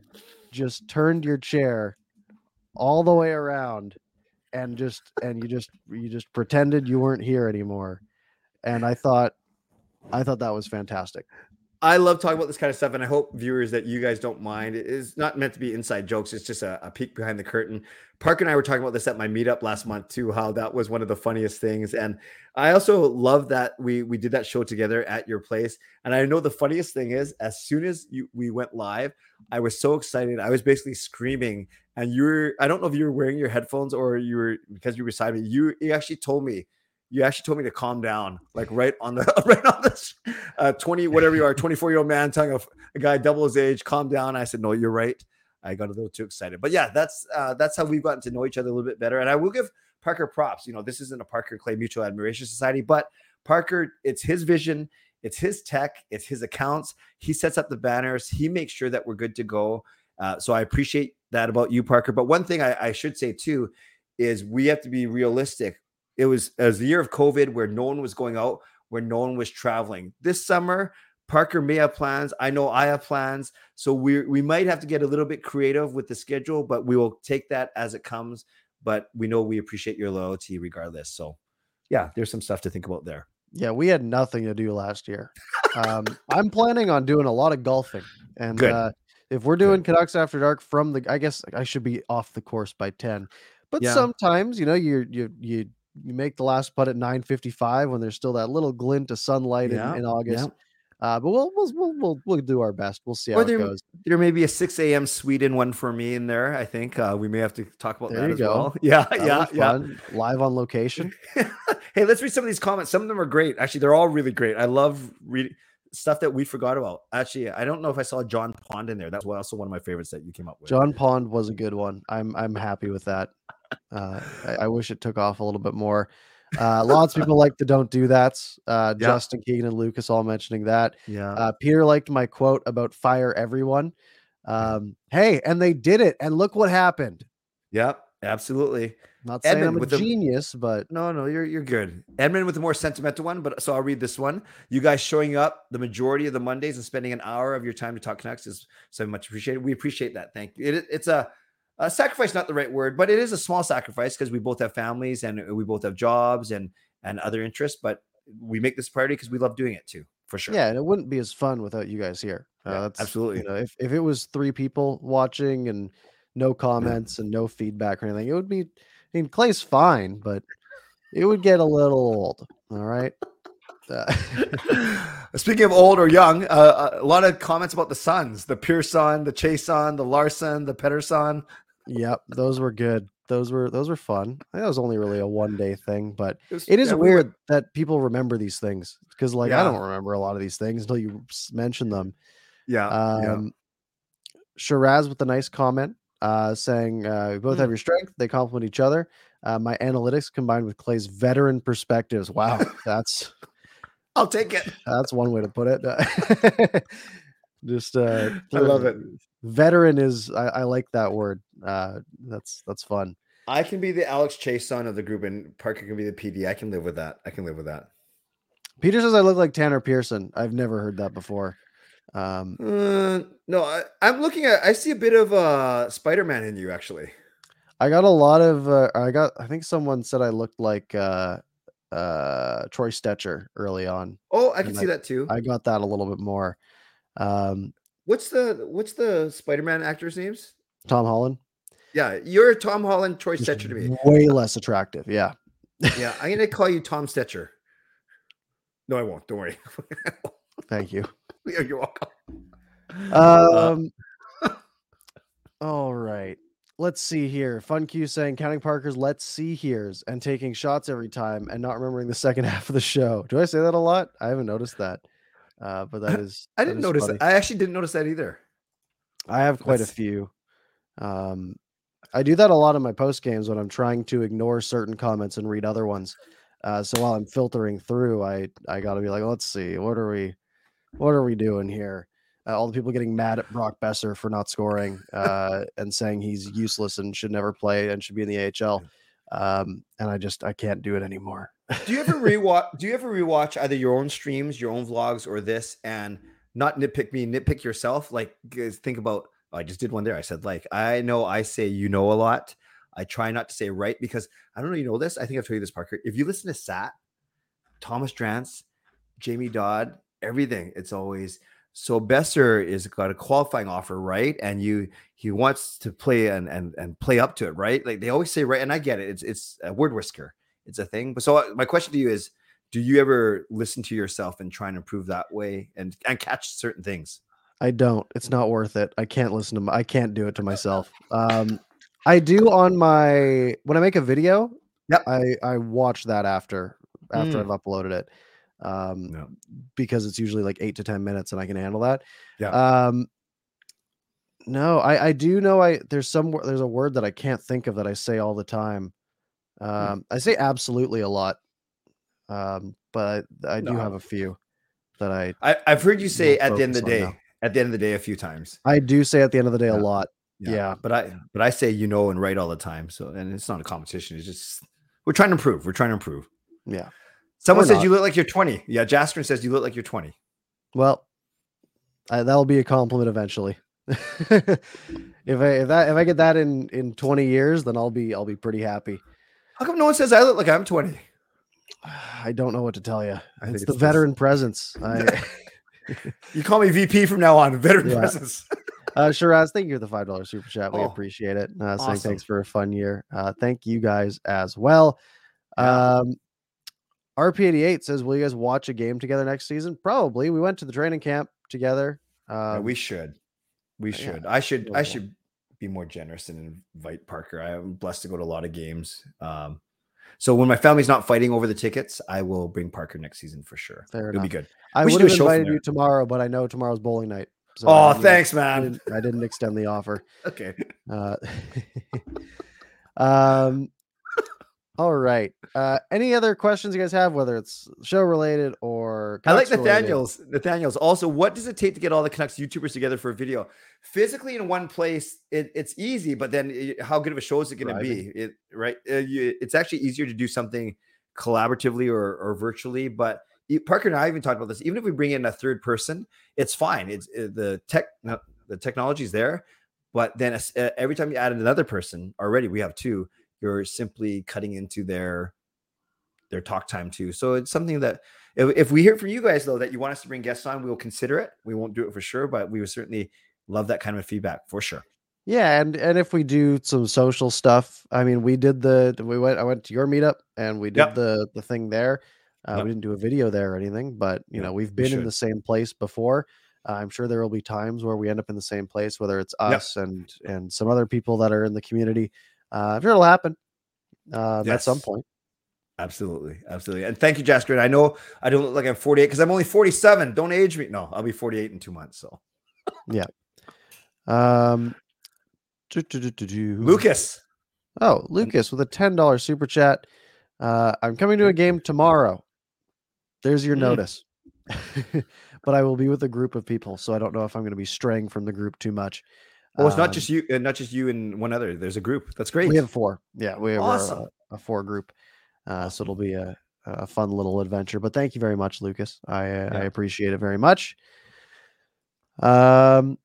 just turned your chair all the way around and just and you just you just pretended you weren't here anymore and i thought i thought that was fantastic I love talking about this kind of stuff, and I hope viewers that you guys don't mind. It is not meant to be inside jokes; it's just a, a peek behind the curtain. Park and I were talking about this at my meetup last month too. How that was one of the funniest things, and I also love that we we did that show together at your place. And I know the funniest thing is, as soon as you we went live, I was so excited. I was basically screaming, and you were I don't know if you were wearing your headphones or you were because you were beside me. You you actually told me you actually told me to calm down, like right on the [LAUGHS] right on this uh, 20, whatever you are, 24 year old man telling a, a guy double his age, calm down. I said, No, you're right. I got a little too excited. But yeah, that's uh, that's how we've gotten to know each other a little bit better. And I will give Parker props. You know, this isn't a Parker Clay Mutual Admiration Society, but Parker, it's his vision, it's his tech, it's his accounts. He sets up the banners, he makes sure that we're good to go. Uh, so I appreciate that about you, Parker. But one thing I, I should say too is we have to be realistic. It was as the year of COVID where no one was going out, where no one was traveling. This summer, Parker may have plans. I know I have plans. So we we might have to get a little bit creative with the schedule, but we will take that as it comes. But we know we appreciate your loyalty regardless. So yeah, there's some stuff to think about there. yeah we had nothing to do last year um i'm planning on doing a lot of golfing and Good. uh if we're doing canucks after dark from the i guess i should be off the course by 10 but Yeah. sometimes you know you you you you make the last putt at 9:55 when there's still that little glint of sunlight Yeah, in, in August. yeah. Uh, but we'll, we'll we'll we'll we'll do our best. We'll see how Or it there, goes. there may be a 6 a.m. Sweden one for me in there. I think uh, we may have to talk about There that you as go. well. [LAUGHS] Yeah, That'll yeah, yeah. Live on location. [LAUGHS] hey, let's read some of these comments. Some of them are great. Actually, they're all really great. I love reading stuff that we forgot about. Actually, I don't know if I saw John Pond in there. That's also one of my favorites that you came up with. John Pond was a good one. I'm I'm happy with that. Uh, I, I wish it took off a little bit more. Uh, lots of people like the don't do that. Uh, Yeah. Justin Keegan and Lucas all mentioning that. yeah. Uh, Peter liked my quote about fire everyone. Um, hey, and they did it, and look what happened. yep. Absolutely. Not saying Edmund I'm a with the- genius, but No, no, you're you're good. Edmund with a more sentimental one, but so I'll read this one. You guys showing up the majority of the Mondays and spending an hour of your time to talk Canucks is so much appreciated. We appreciate that. Thank you. It, it's a, a sacrifice, not the right word, but it is a small sacrifice because we both have families and we both have jobs and and other interests. But we make this priority because we love doing it too, for sure. yeah, and it wouldn't be as fun without you guys here. Uh, Yeah, that's absolutely. You know, if if it was three people watching and no comments and no feedback or anything, it would be. I mean, Clay's fine, but it would get a little old. All right. Uh, [LAUGHS] Speaking of old or young, uh, a lot of comments about the sons, the Pearson, the Chiasson, the Larsson, the Pettersson. Yep, those were good. Those were those were fun. That was only really a one day thing, but was- it is yeah, we were- weird that people remember these things because, like, I don't remember a lot of these things until you mention them. Yeah, yeah. Um, Shiraz with a nice comment uh, saying, uh, "We both Hmm. have your strength. They complement each other. Uh, my analytics combined with Clay's veteran perspectives. Wow, [LAUGHS] that's I'll take it. that's one way to put it. [LAUGHS] Just, uh, [LAUGHS] I love it. Veteran is I, I like that word. Uh, that's that's fun. I can be the Alex Chiasson of the group, and Parker can be the PD. I can live with that. I can live with that. Peter says I look like Tanner Pearson. I've never heard that before. Um, Uh, no, I, I'm looking at. I see a bit of uh, Spider Man in you, actually. I got a lot of. Uh, I got. I think someone said I looked like uh, uh, Troy Stecher early on. Oh, I can see that too. I got that a little bit more. Um, what's the What's the Spider Man actors' names? Tom Holland, Yeah, you're Tom Holland, Troy just Stecher to me. way less attractive. Yeah, Yeah, I'm gonna call you Tom Stecher. No, I won't. Don't worry. [LAUGHS] thank you. You're you're welcome. Uh, Um, all right. Let's see here. Fun Q saying counting Parker's let's see here's and taking shots every time and not remembering the second [LAUGHS] half of the show. Do I say that a lot? I haven't noticed that. Uh, but that [LAUGHS] is I that didn't is notice funny. that. I actually didn't notice that either. I have quite a few. Um, I do that a lot in my post games when I'm trying to ignore certain comments and read other ones. Uh, so while I'm filtering through, I I got to be like, let's see, what are we, what are we doing here? Uh, all the people getting mad at Brock Boeser for not scoring uh, [LAUGHS] and saying he's useless and should never play and should be in the AHL. Um, and I just I can't do it anymore. Do you ever rewatch? Do you ever rewatch either your own streams, your own vlogs, or this, and not nitpick me, nitpick yourself? Like, think about. oh, I just did one there. I said, like, I know I say you know a lot. I try not to say right because I don't know. You know this? I think I've told you this, Parker. If you listen to Sat, Thomas Drance, Jamie Dodd, everything, it's always so. Boeser is got a qualifying offer, right? And you he wants to play and and and play up to it, right? Like they always say, right? And I get it. It's it's a word whisker it's a thing. But so uh, my question to you is, do you ever listen to yourself and try and improve that way and and catch certain things? I don't. It's not worth it. I can't listen to. My, I can't do it to myself. [LAUGHS] Um, I do on my when I make a video. Yep. I I watch that after after Mm. I've uploaded it, um, Yeah. because it's usually like eight to ten minutes and I can handle that. Yeah. Um, no, I I do know I there's some there's a word that I can't think of that I say all the time. Hmm. Um, I say absolutely a lot, um, but I, I do No. have a few that I I, I've heard you say at the end of the day, now. at the end of the day, a few times. I do say at the end of the day a lot. Yeah. But I but I say you know and right all the time. So and it's not a competition. It's just we're trying to improve. We're trying to improve. Yeah. Someone says not. you look like you're 20. Yeah, Jaskrin says you look like you're 20. Well, I, that'll be a compliment eventually. [LAUGHS] if I if that if I get that in in 20 years, then I'll be I'll be pretty happy. How come no one says I look like I'm 20? [SIGHS] I don't know what to tell you. I think It's it's the this- veteran presence. I, [LAUGHS] You call me VP from now on, veteran Yeah. presence. [LAUGHS] uh, Shiraz, thank you for the five dollars super chat. We Oh, appreciate it. Uh, saying thanks for a fun year. Uh, thank you guys as well. Um, RP88 says, "Will you guys watch a game together next season?" Probably. We went to the training camp together. Yeah, Um, we should. We yeah, should. I should. I should be more generous and invite Parker. I am blessed to go to a lot of games. Um, so when my family's not fighting over the tickets, I will bring Parker next season for sure. Fair It'll be good. I would have invited you tomorrow, but I know tomorrow's bowling night. so Oh, I thanks, I man. didn't, I didn't extend the offer. [LAUGHS] Okay. Uh, [LAUGHS] um, all right. Uh, any other questions you guys have, whether it's show related or I like Canucks related? Nathaniel's. Nathaniel's. Also, what does it take to get all the Canucks YouTubers together for a video? Physically in one place, it, it's easy, but then i- how good of a show is it going to be? It right? Uh, you, it's actually easier to do something collaboratively or, or virtually. But Parker and I even talked about this. Even if we bring in a third person, it's fine. It's uh, the tech, the technology is there. But then uh, every time you add another person, already we have two. You're simply cutting into their their talk time too. So it's something that if, if we hear from you guys though that you want us to bring guests on, we will consider it. We won't do it for sure, but we would certainly love that kind of feedback for sure. Yeah, and and if we do some social stuff, I mean, we did the we went. I went to your meetup and we did Yep. the the thing there. Uh, Yep. We didn't do a video there or anything, but you know, we've we been in the same place before. Uh, I'm sure there will be times where we end up in the same place, whether it's Yep. us and and some other people that are in the community. Uh, I'm sure it'll happen uh, at some point. Absolutely. Absolutely. And thank you, Jasper. And I know I don't look like I'm 48 because I'm only 47. Don't age me. No, I'll be 48 in two months. So yeah. Um, do, do, do, do, do. Lucas. Oh, Lucas with a ten dollars super chat. Uh, I'm coming to a game tomorrow. There's your Mm. notice. [LAUGHS] but I will be with a group of people, so I don't know if I'm going to be straying from the group too much. Oh, it's not Um, just you, uh, not just you and one other. There's a group. That's great. we have four. Yeah, we have a- Awesome. a, a four group. Uh, so it'll be a, a fun little adventure. But thank you very much, Lucas. I uh, I appreciate it very much. Um,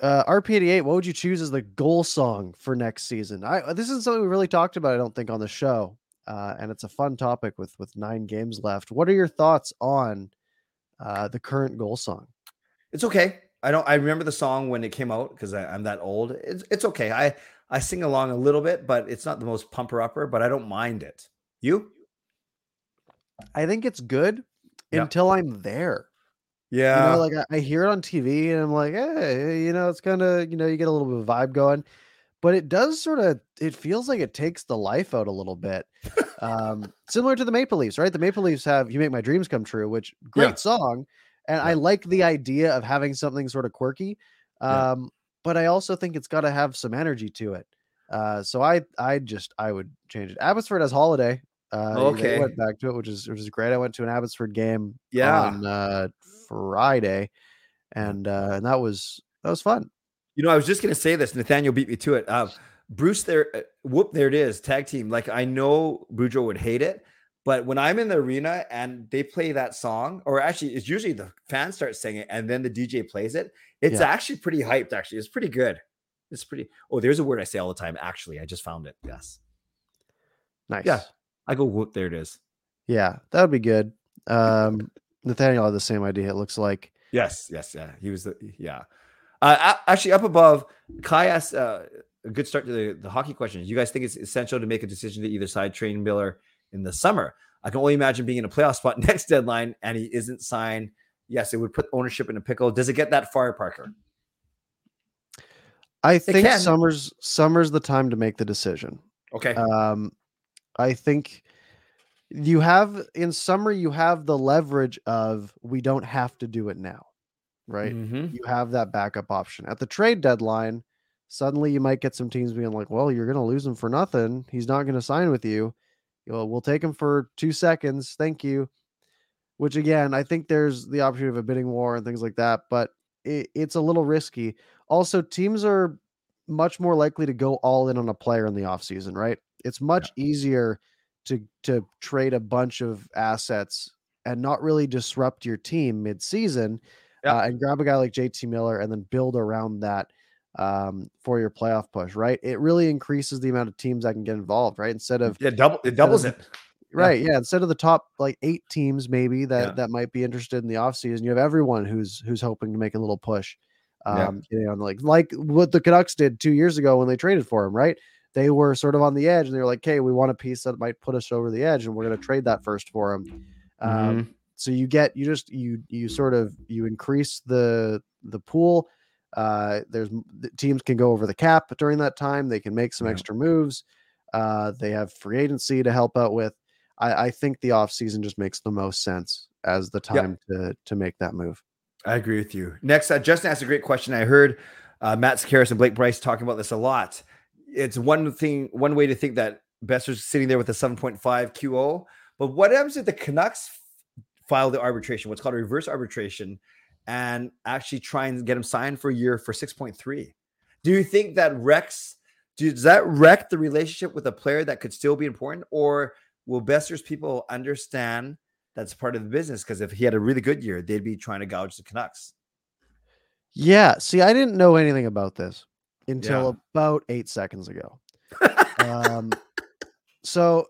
uh, RP88, what would you choose as the goal song for next season? I this is something we really talked about. I don't think on the show, uh, and it's a fun topic with with nine games left. What are your thoughts on uh, the current goal song? It's okay. I don't. I remember the song when it came out because I'm that old. It's it's okay. I I sing along a little bit, but it's not the most pumper upper. But I don't mind it. You? I think it's good Yeah. until I'm there. Yeah. You know, like I, I hear it on TV and I'm like, hey, you know, it's kind of, you know, you get a little bit of vibe going, but it does sort of, it feels like it takes the life out a little bit. [LAUGHS] Um, similar to the Maple Leafs, right? The Maple Leafs have You Make My Dreams Come True, which great Yeah. song. And I like the idea of having something sort of quirky. Yeah. Um, but I also think it's got to have some energy to it. Uh, so I, I just, I would change it. Abbotsford has holiday. Uh, Okay. went back to it, which is, which is great. I went to an Abbotsford game Yeah. on uh, Friday, and uh, and that was that was fun. You know, I was just gonna say this. Nathaniel beat me to it. Uh, Bruce, there, uh, whoop, there it is. Tag team. Like I know Boudreau would hate it, but when I'm in the arena and they play that song, or actually, it's usually the fans start singing and then the DJ plays it. It's Yeah. actually pretty hyped. Actually, it's pretty good. It's pretty. Oh, there's a word I say all the time. Actually, I just found it. Yes, Nice. Yeah. I go whoop. There it is. yeah, that would be good. [LAUGHS] Um, Nathaniel had the same idea. It looks like Yes, yes, yeah. He was the yeah. Uh, actually, up above, Kai asked uh, a good start to the, the hockey question. You guys think it's essential to make a decision to either side train Miller in the summer? I can only imagine being in a playoff spot [LAUGHS] next deadline and he isn't signed. Yes, it would put ownership in a pickle. Does it get that far, Parker? I think summer's summer's the time to make the decision. Okay. Um, I think you have in summer you have the leverage of we don't have to do it now, right? Mhm. you have that backup option at the trade deadline. Suddenly, you might get some teams being like, "Well, you're going to lose him for nothing. He's not going to sign with you. You know, we'll take him for two seconds. Thank you." Which again, I think there's the opportunity of a bidding war and things like that, but it, it's a little risky. Also, teams are much more likely to go all in on a player in the offseason, right? It's much easier to to trade a bunch of assets and not really disrupt your team mid-season Yeah. uh, and grab a guy like JT Miller and then build around that um, for your playoff push, right? It really increases the amount of teams that can get involved, right? Instead of Yeah, double it doubles it. right, yeah, instead of the top like eight teams maybe that Yeah. that might be interested in the offseason, you have everyone who's who's hoping to make a little push. Yeah. Um, you know, like like what the Canucks did two years ago when they traded for him, right? they were sort of on the edge and they were like, "Hey, we want a piece that might put us over the edge, and we're going to trade that first for him." Um, so you get you just you you sort of you increase the the pool. Uh, there's the teams can go over the cap during that time. They can make some Yeah. extra moves. Uh, they have free agency to help out with. I, I think the offseason just makes the most sense as the Yep. time to to make that move. I agree with you. Next, uh, Justin asked a great question. I heard uh, Matt Sekeres and Blake Price talking about this a lot. It's one thing, one way to think that Boeser's sitting there with a 7.5 QO. But what happens if the Canucks file the arbitration, what's called a reverse arbitration, and actually try and get him signed for a year for 6.3? Do you think that wrecks? Does that wreck the relationship with a player that could still be important, or will Boeser's people understand that's part of the business? Because if he had a really good year, they'd be trying to gouge the Canucks. Yeah. See, I didn't know anything about this until about eight seconds ago. um, [LAUGHS] so,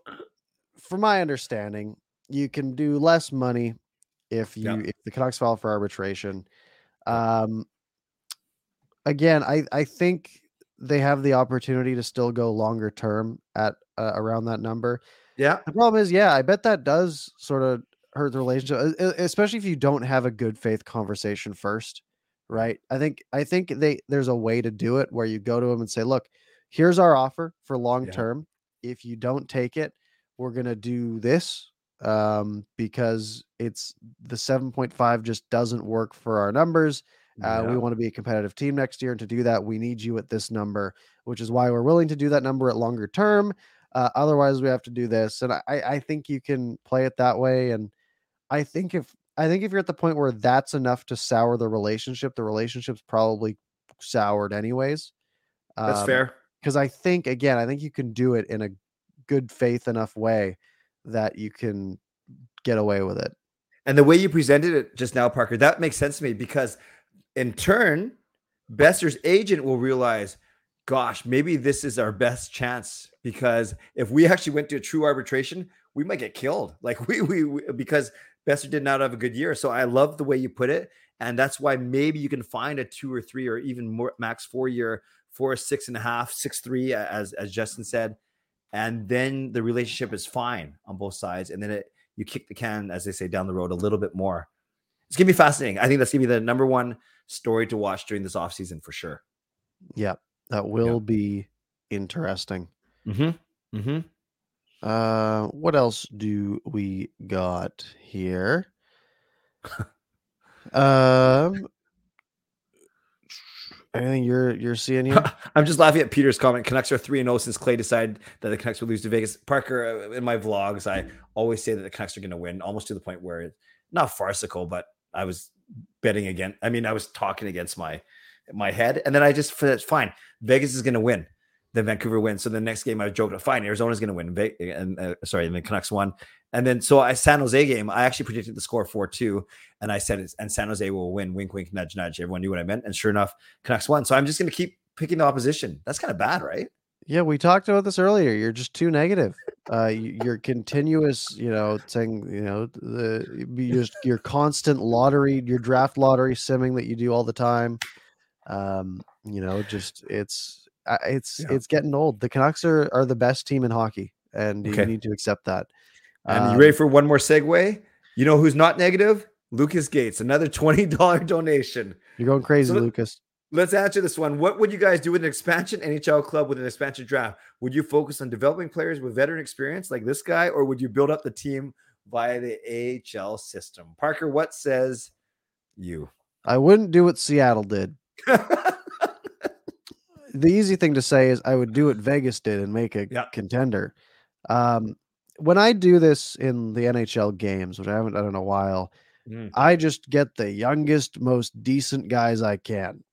from my understanding, you can do less money if you Yeah. if the Canucks file for arbitration. Um, again, I I think they have the opportunity to still go longer term at uh, around that number. Yeah. The problem is, yeah, I bet that does sort of hurt the relationship, e- especially if you don't have a good faith conversation first, right? I think I think they there's a way to do it where you go to them and say, "Look, here's our offer for long Yeah. term. If you don't take it, we're gonna do this um, because it's the 7.5 just doesn't work for our numbers. Uh, We want to be a competitive team next year, and to do that, we need you at this number, which is why we're willing to do that number at longer term. Uh, otherwise, we have to do this, and I, I think you can play it that way. And I think if I think if you're at the point where that's enough to sour the relationship, the relationship's probably soured anyways. That's Um, fair. because I think again, I think you can do it in a good faith enough way that you can get away with it. And the way you presented it just now, Parker, that makes sense to me because in turn, Boeser's agent will realize, gosh, maybe this is our best chance because if we actually went to a true arbitration, we might get killed. [LAUGHS] Like we, we, we because Boeser did not have a good year. So I love the way you put it. And that's why maybe you can find a two or three or even more max four year four, six and a half, six, three, as, as Justin said. And then the relationship is fine on both sides. And then it, you kick the can, as they say, down the road a little bit more. It's gonna be fascinating. I think that's gonna be the number one story to watch during this offseason for sure. Yeah, that will be interesting. Mm-hmm. Mm-hmm. Uh, what else do we got here? [LAUGHS] um, anything you're you're seeing here? [LAUGHS] I'm just laughing at Peter's comment. Canucks are 3 and 0 since Clay decided that the Canucks would lose to Vegas. Parker, uh, in my vlogs, I always say that the Canucks are going to win, almost to the point where it's not farcical, but I was betting again. I mean, I was talking against my my head, and then I just it's fine. Vegas is going to win. Then Vancouver wins. So the next game I joked, fine, Arizona's going to win. And uh, sorry, and the Canucks won. And then so I San Jose game, I actually predicted the score four two, and I said and San Jose will win. Wink, wink, nudge, nudge. Everyone knew what I meant, and sure enough, Canucks won. So I'm just going to keep picking the opposition. That's kind of bad, right? Yeah, we talked about this earlier. You're just too negative. Uh, you- you're continuous, you know, saying, you know, the you just your constant lottery, your draft lottery simming that you do all the time. Um, you know, just it's it's Yeah. it's getting old. The Canucks are are the best team in hockey, and Okay. you need to accept that. And Um, you ready for one more segue? You know who's not negative? Lucas Gates, another [LAUGHS] $20 donation. You're going crazy, So Lucas. Let's answer this one. What would you guys do with an expansion NHL club with an expansion draft? Would you focus on developing players with veteran experience like this guy, or would you build up the team via the AHL system? Parker, what says you? I wouldn't do what Seattle did. [LAUGHS] the easy thing to say is I would do what Vegas did and make a Yeah. contender. Um, when I do this in the NHL games, which I haven't done in a while, Mm. I just get the youngest, most decent guys I can.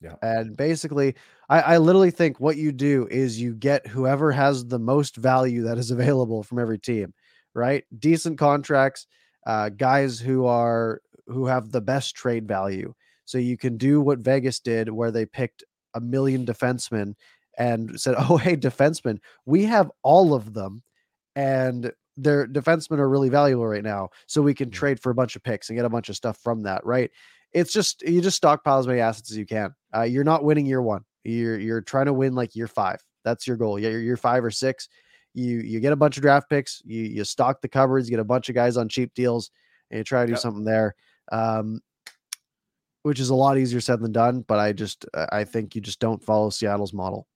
Yeah. And basically, I, I literally think what you do is you get whoever has the most value that is [LAUGHS] available from every team, right? Decent contracts, uh, guys who are who have the best trade value. So you can do what Vegas did, where they picked a million defensemen and said, "Oh, hey, defensemen, we have all of them, and their defensemen are really valuable right now, so we can trade for a bunch of picks and get a bunch of stuff from that." Right? It's just you just stockpile as many assets as you can. Uh, you're not winning year one. You're you're trying to win like year five. That's your goal. Yeah, you're, five or six. You you get a bunch of draft picks. You you stock the cupboards. You get a bunch of guys on cheap deals, and you try to do Yep. something there. Um, which is a lot easier said than done. But I just I think you just don't follow Seattle's model.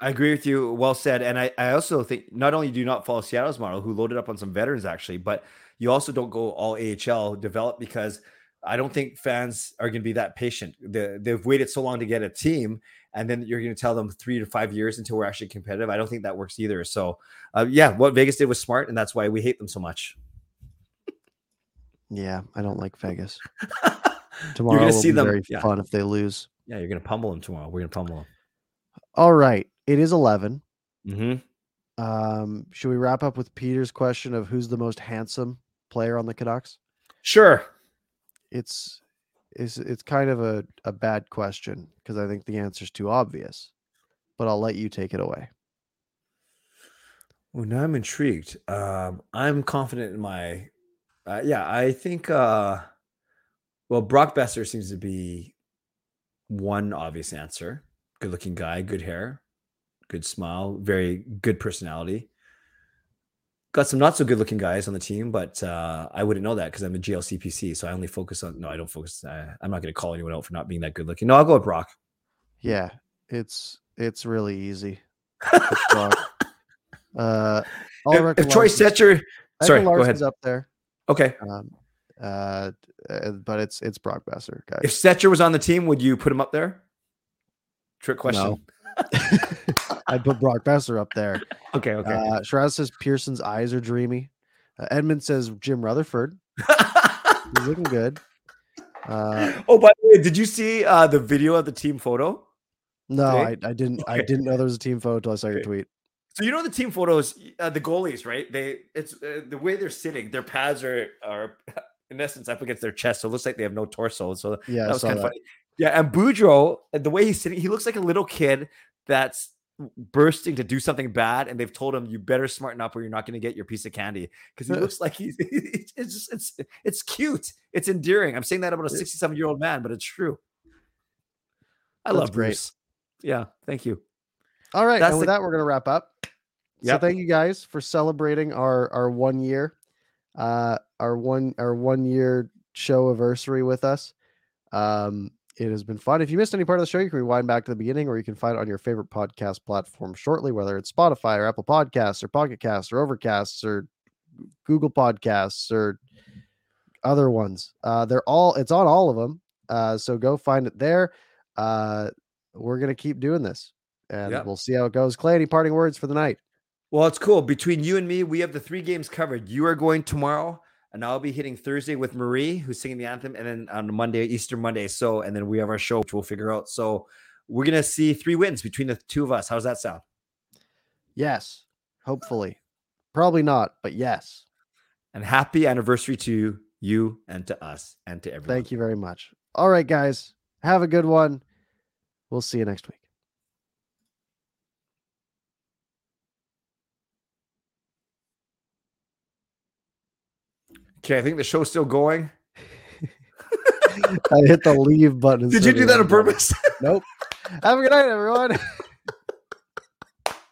I agree with you. Well said. And I, I also think not only do you not follow Seattle's model, who loaded up on some veterans actually, but you also don't go all AHL develop because I don't think fans are going to be that patient. The, they've waited so long to get a team, and then you're going to tell them three to five years until we're actually competitive. I don't think that works either. So, uh, yeah, what Vegas did was smart, and that's why we hate them so much. Yeah, I don't like Vegas. [LAUGHS] you're Tomorrow going to will see be them. very Yeah, fun if they lose. yeah, you're going to pummel them tomorrow. We're going to pummel them. All right, it is eleven. Mm-hmm. Um, should we wrap up with Peter's question of who's the most handsome player on the Canucks? Sure. It's it's it's kind of a, a bad question because I think the answer's too obvious. But I'll let you take it away. Well, now I'm intrigued. Um, I'm confident in my. Uh, yeah, I think. Uh, well, Brock Boeser seems to be one obvious answer. Good-looking guy, good hair, good smile, very good personality. Got some not so good-looking guys on the team, but uh, I wouldn't know that because I'm a GLCPC, so I only focus on. No, I don't focus. Uh, I'm not going to call anyone out for not being that good-looking. No, I'll go with Brock. Yeah, it's it's really easy. It's [LAUGHS] Brock. uh, If, if Troy Stecher, sorry, go ahead. up there. Okay, Um, uh, uh, but it's it's Brock Boeser, guys. if Stecher was on the team, would you put him up there? Trick question. [LAUGHS] I'd put Brock Boeser up there. [LAUGHS] Okay, okay. Uh, Shiraz says Pearson's eyes are dreamy. Uh, Edmund says Jim Rutherford. [LAUGHS] He's looking good. Uh, oh, by the way, did you see uh, the video of the team photo? no, I, I didn't. I didn't know there was a team photo until I saw your tweet. So you know the team photos, uh, the goalies, right? They it's uh, the way they're sitting. Their pads are are in essence up against their chest, so it looks like they have no torso. So Yeah, that was kind of funny. Yeah, and Boudreau, the way he's sitting, he looks like a little kid that's bursting to do something bad, and they've told him you better smarten up or you're not going to get your piece of candy because he looks [LAUGHS] like [LAUGHS] he's it's just it's it's cute, it's endearing. I'm saying that about a 67 year old man, but it's true. I That's love great. Bruce. Yeah, thank you. All right, That's and with the- that, we're gonna wrap up. So thank you guys for celebrating our our one year, uh, our one our one year show anniversary with us. Um, it has been fun. If you missed any part of the show, you can rewind back to the beginning, or you can find it on your favorite podcast platform shortly, whether it's Spotify or Apple Podcasts or Pocket Casts or Overcasts or Google Podcasts or other ones. Uh, they're all it's on all of them. Uh, so go find it there. Uh, we're gonna keep doing this, and Yep. we'll see how it goes. Clay, any parting words for the night? Well, it's cool. Between you and me, we have the three games covered. You are going tomorrow, and I'll be hitting Thursday with Marie, who's singing the anthem, and then on Monday, Easter Monday. So, and then we have our show, which we'll figure out. So, we're gonna see three wins between the two of us. How's that sound? Yes, hopefully. Probably not, but yes. And happy anniversary to you and to us and to everyone. Thank you very much. All right, guys. Have a good one. We'll see you next week. Okay, I think the show's still going. I hit the leave button. Did you do that on purpose? [LAUGHS] Nope. Have a good night, everyone. [LAUGHS]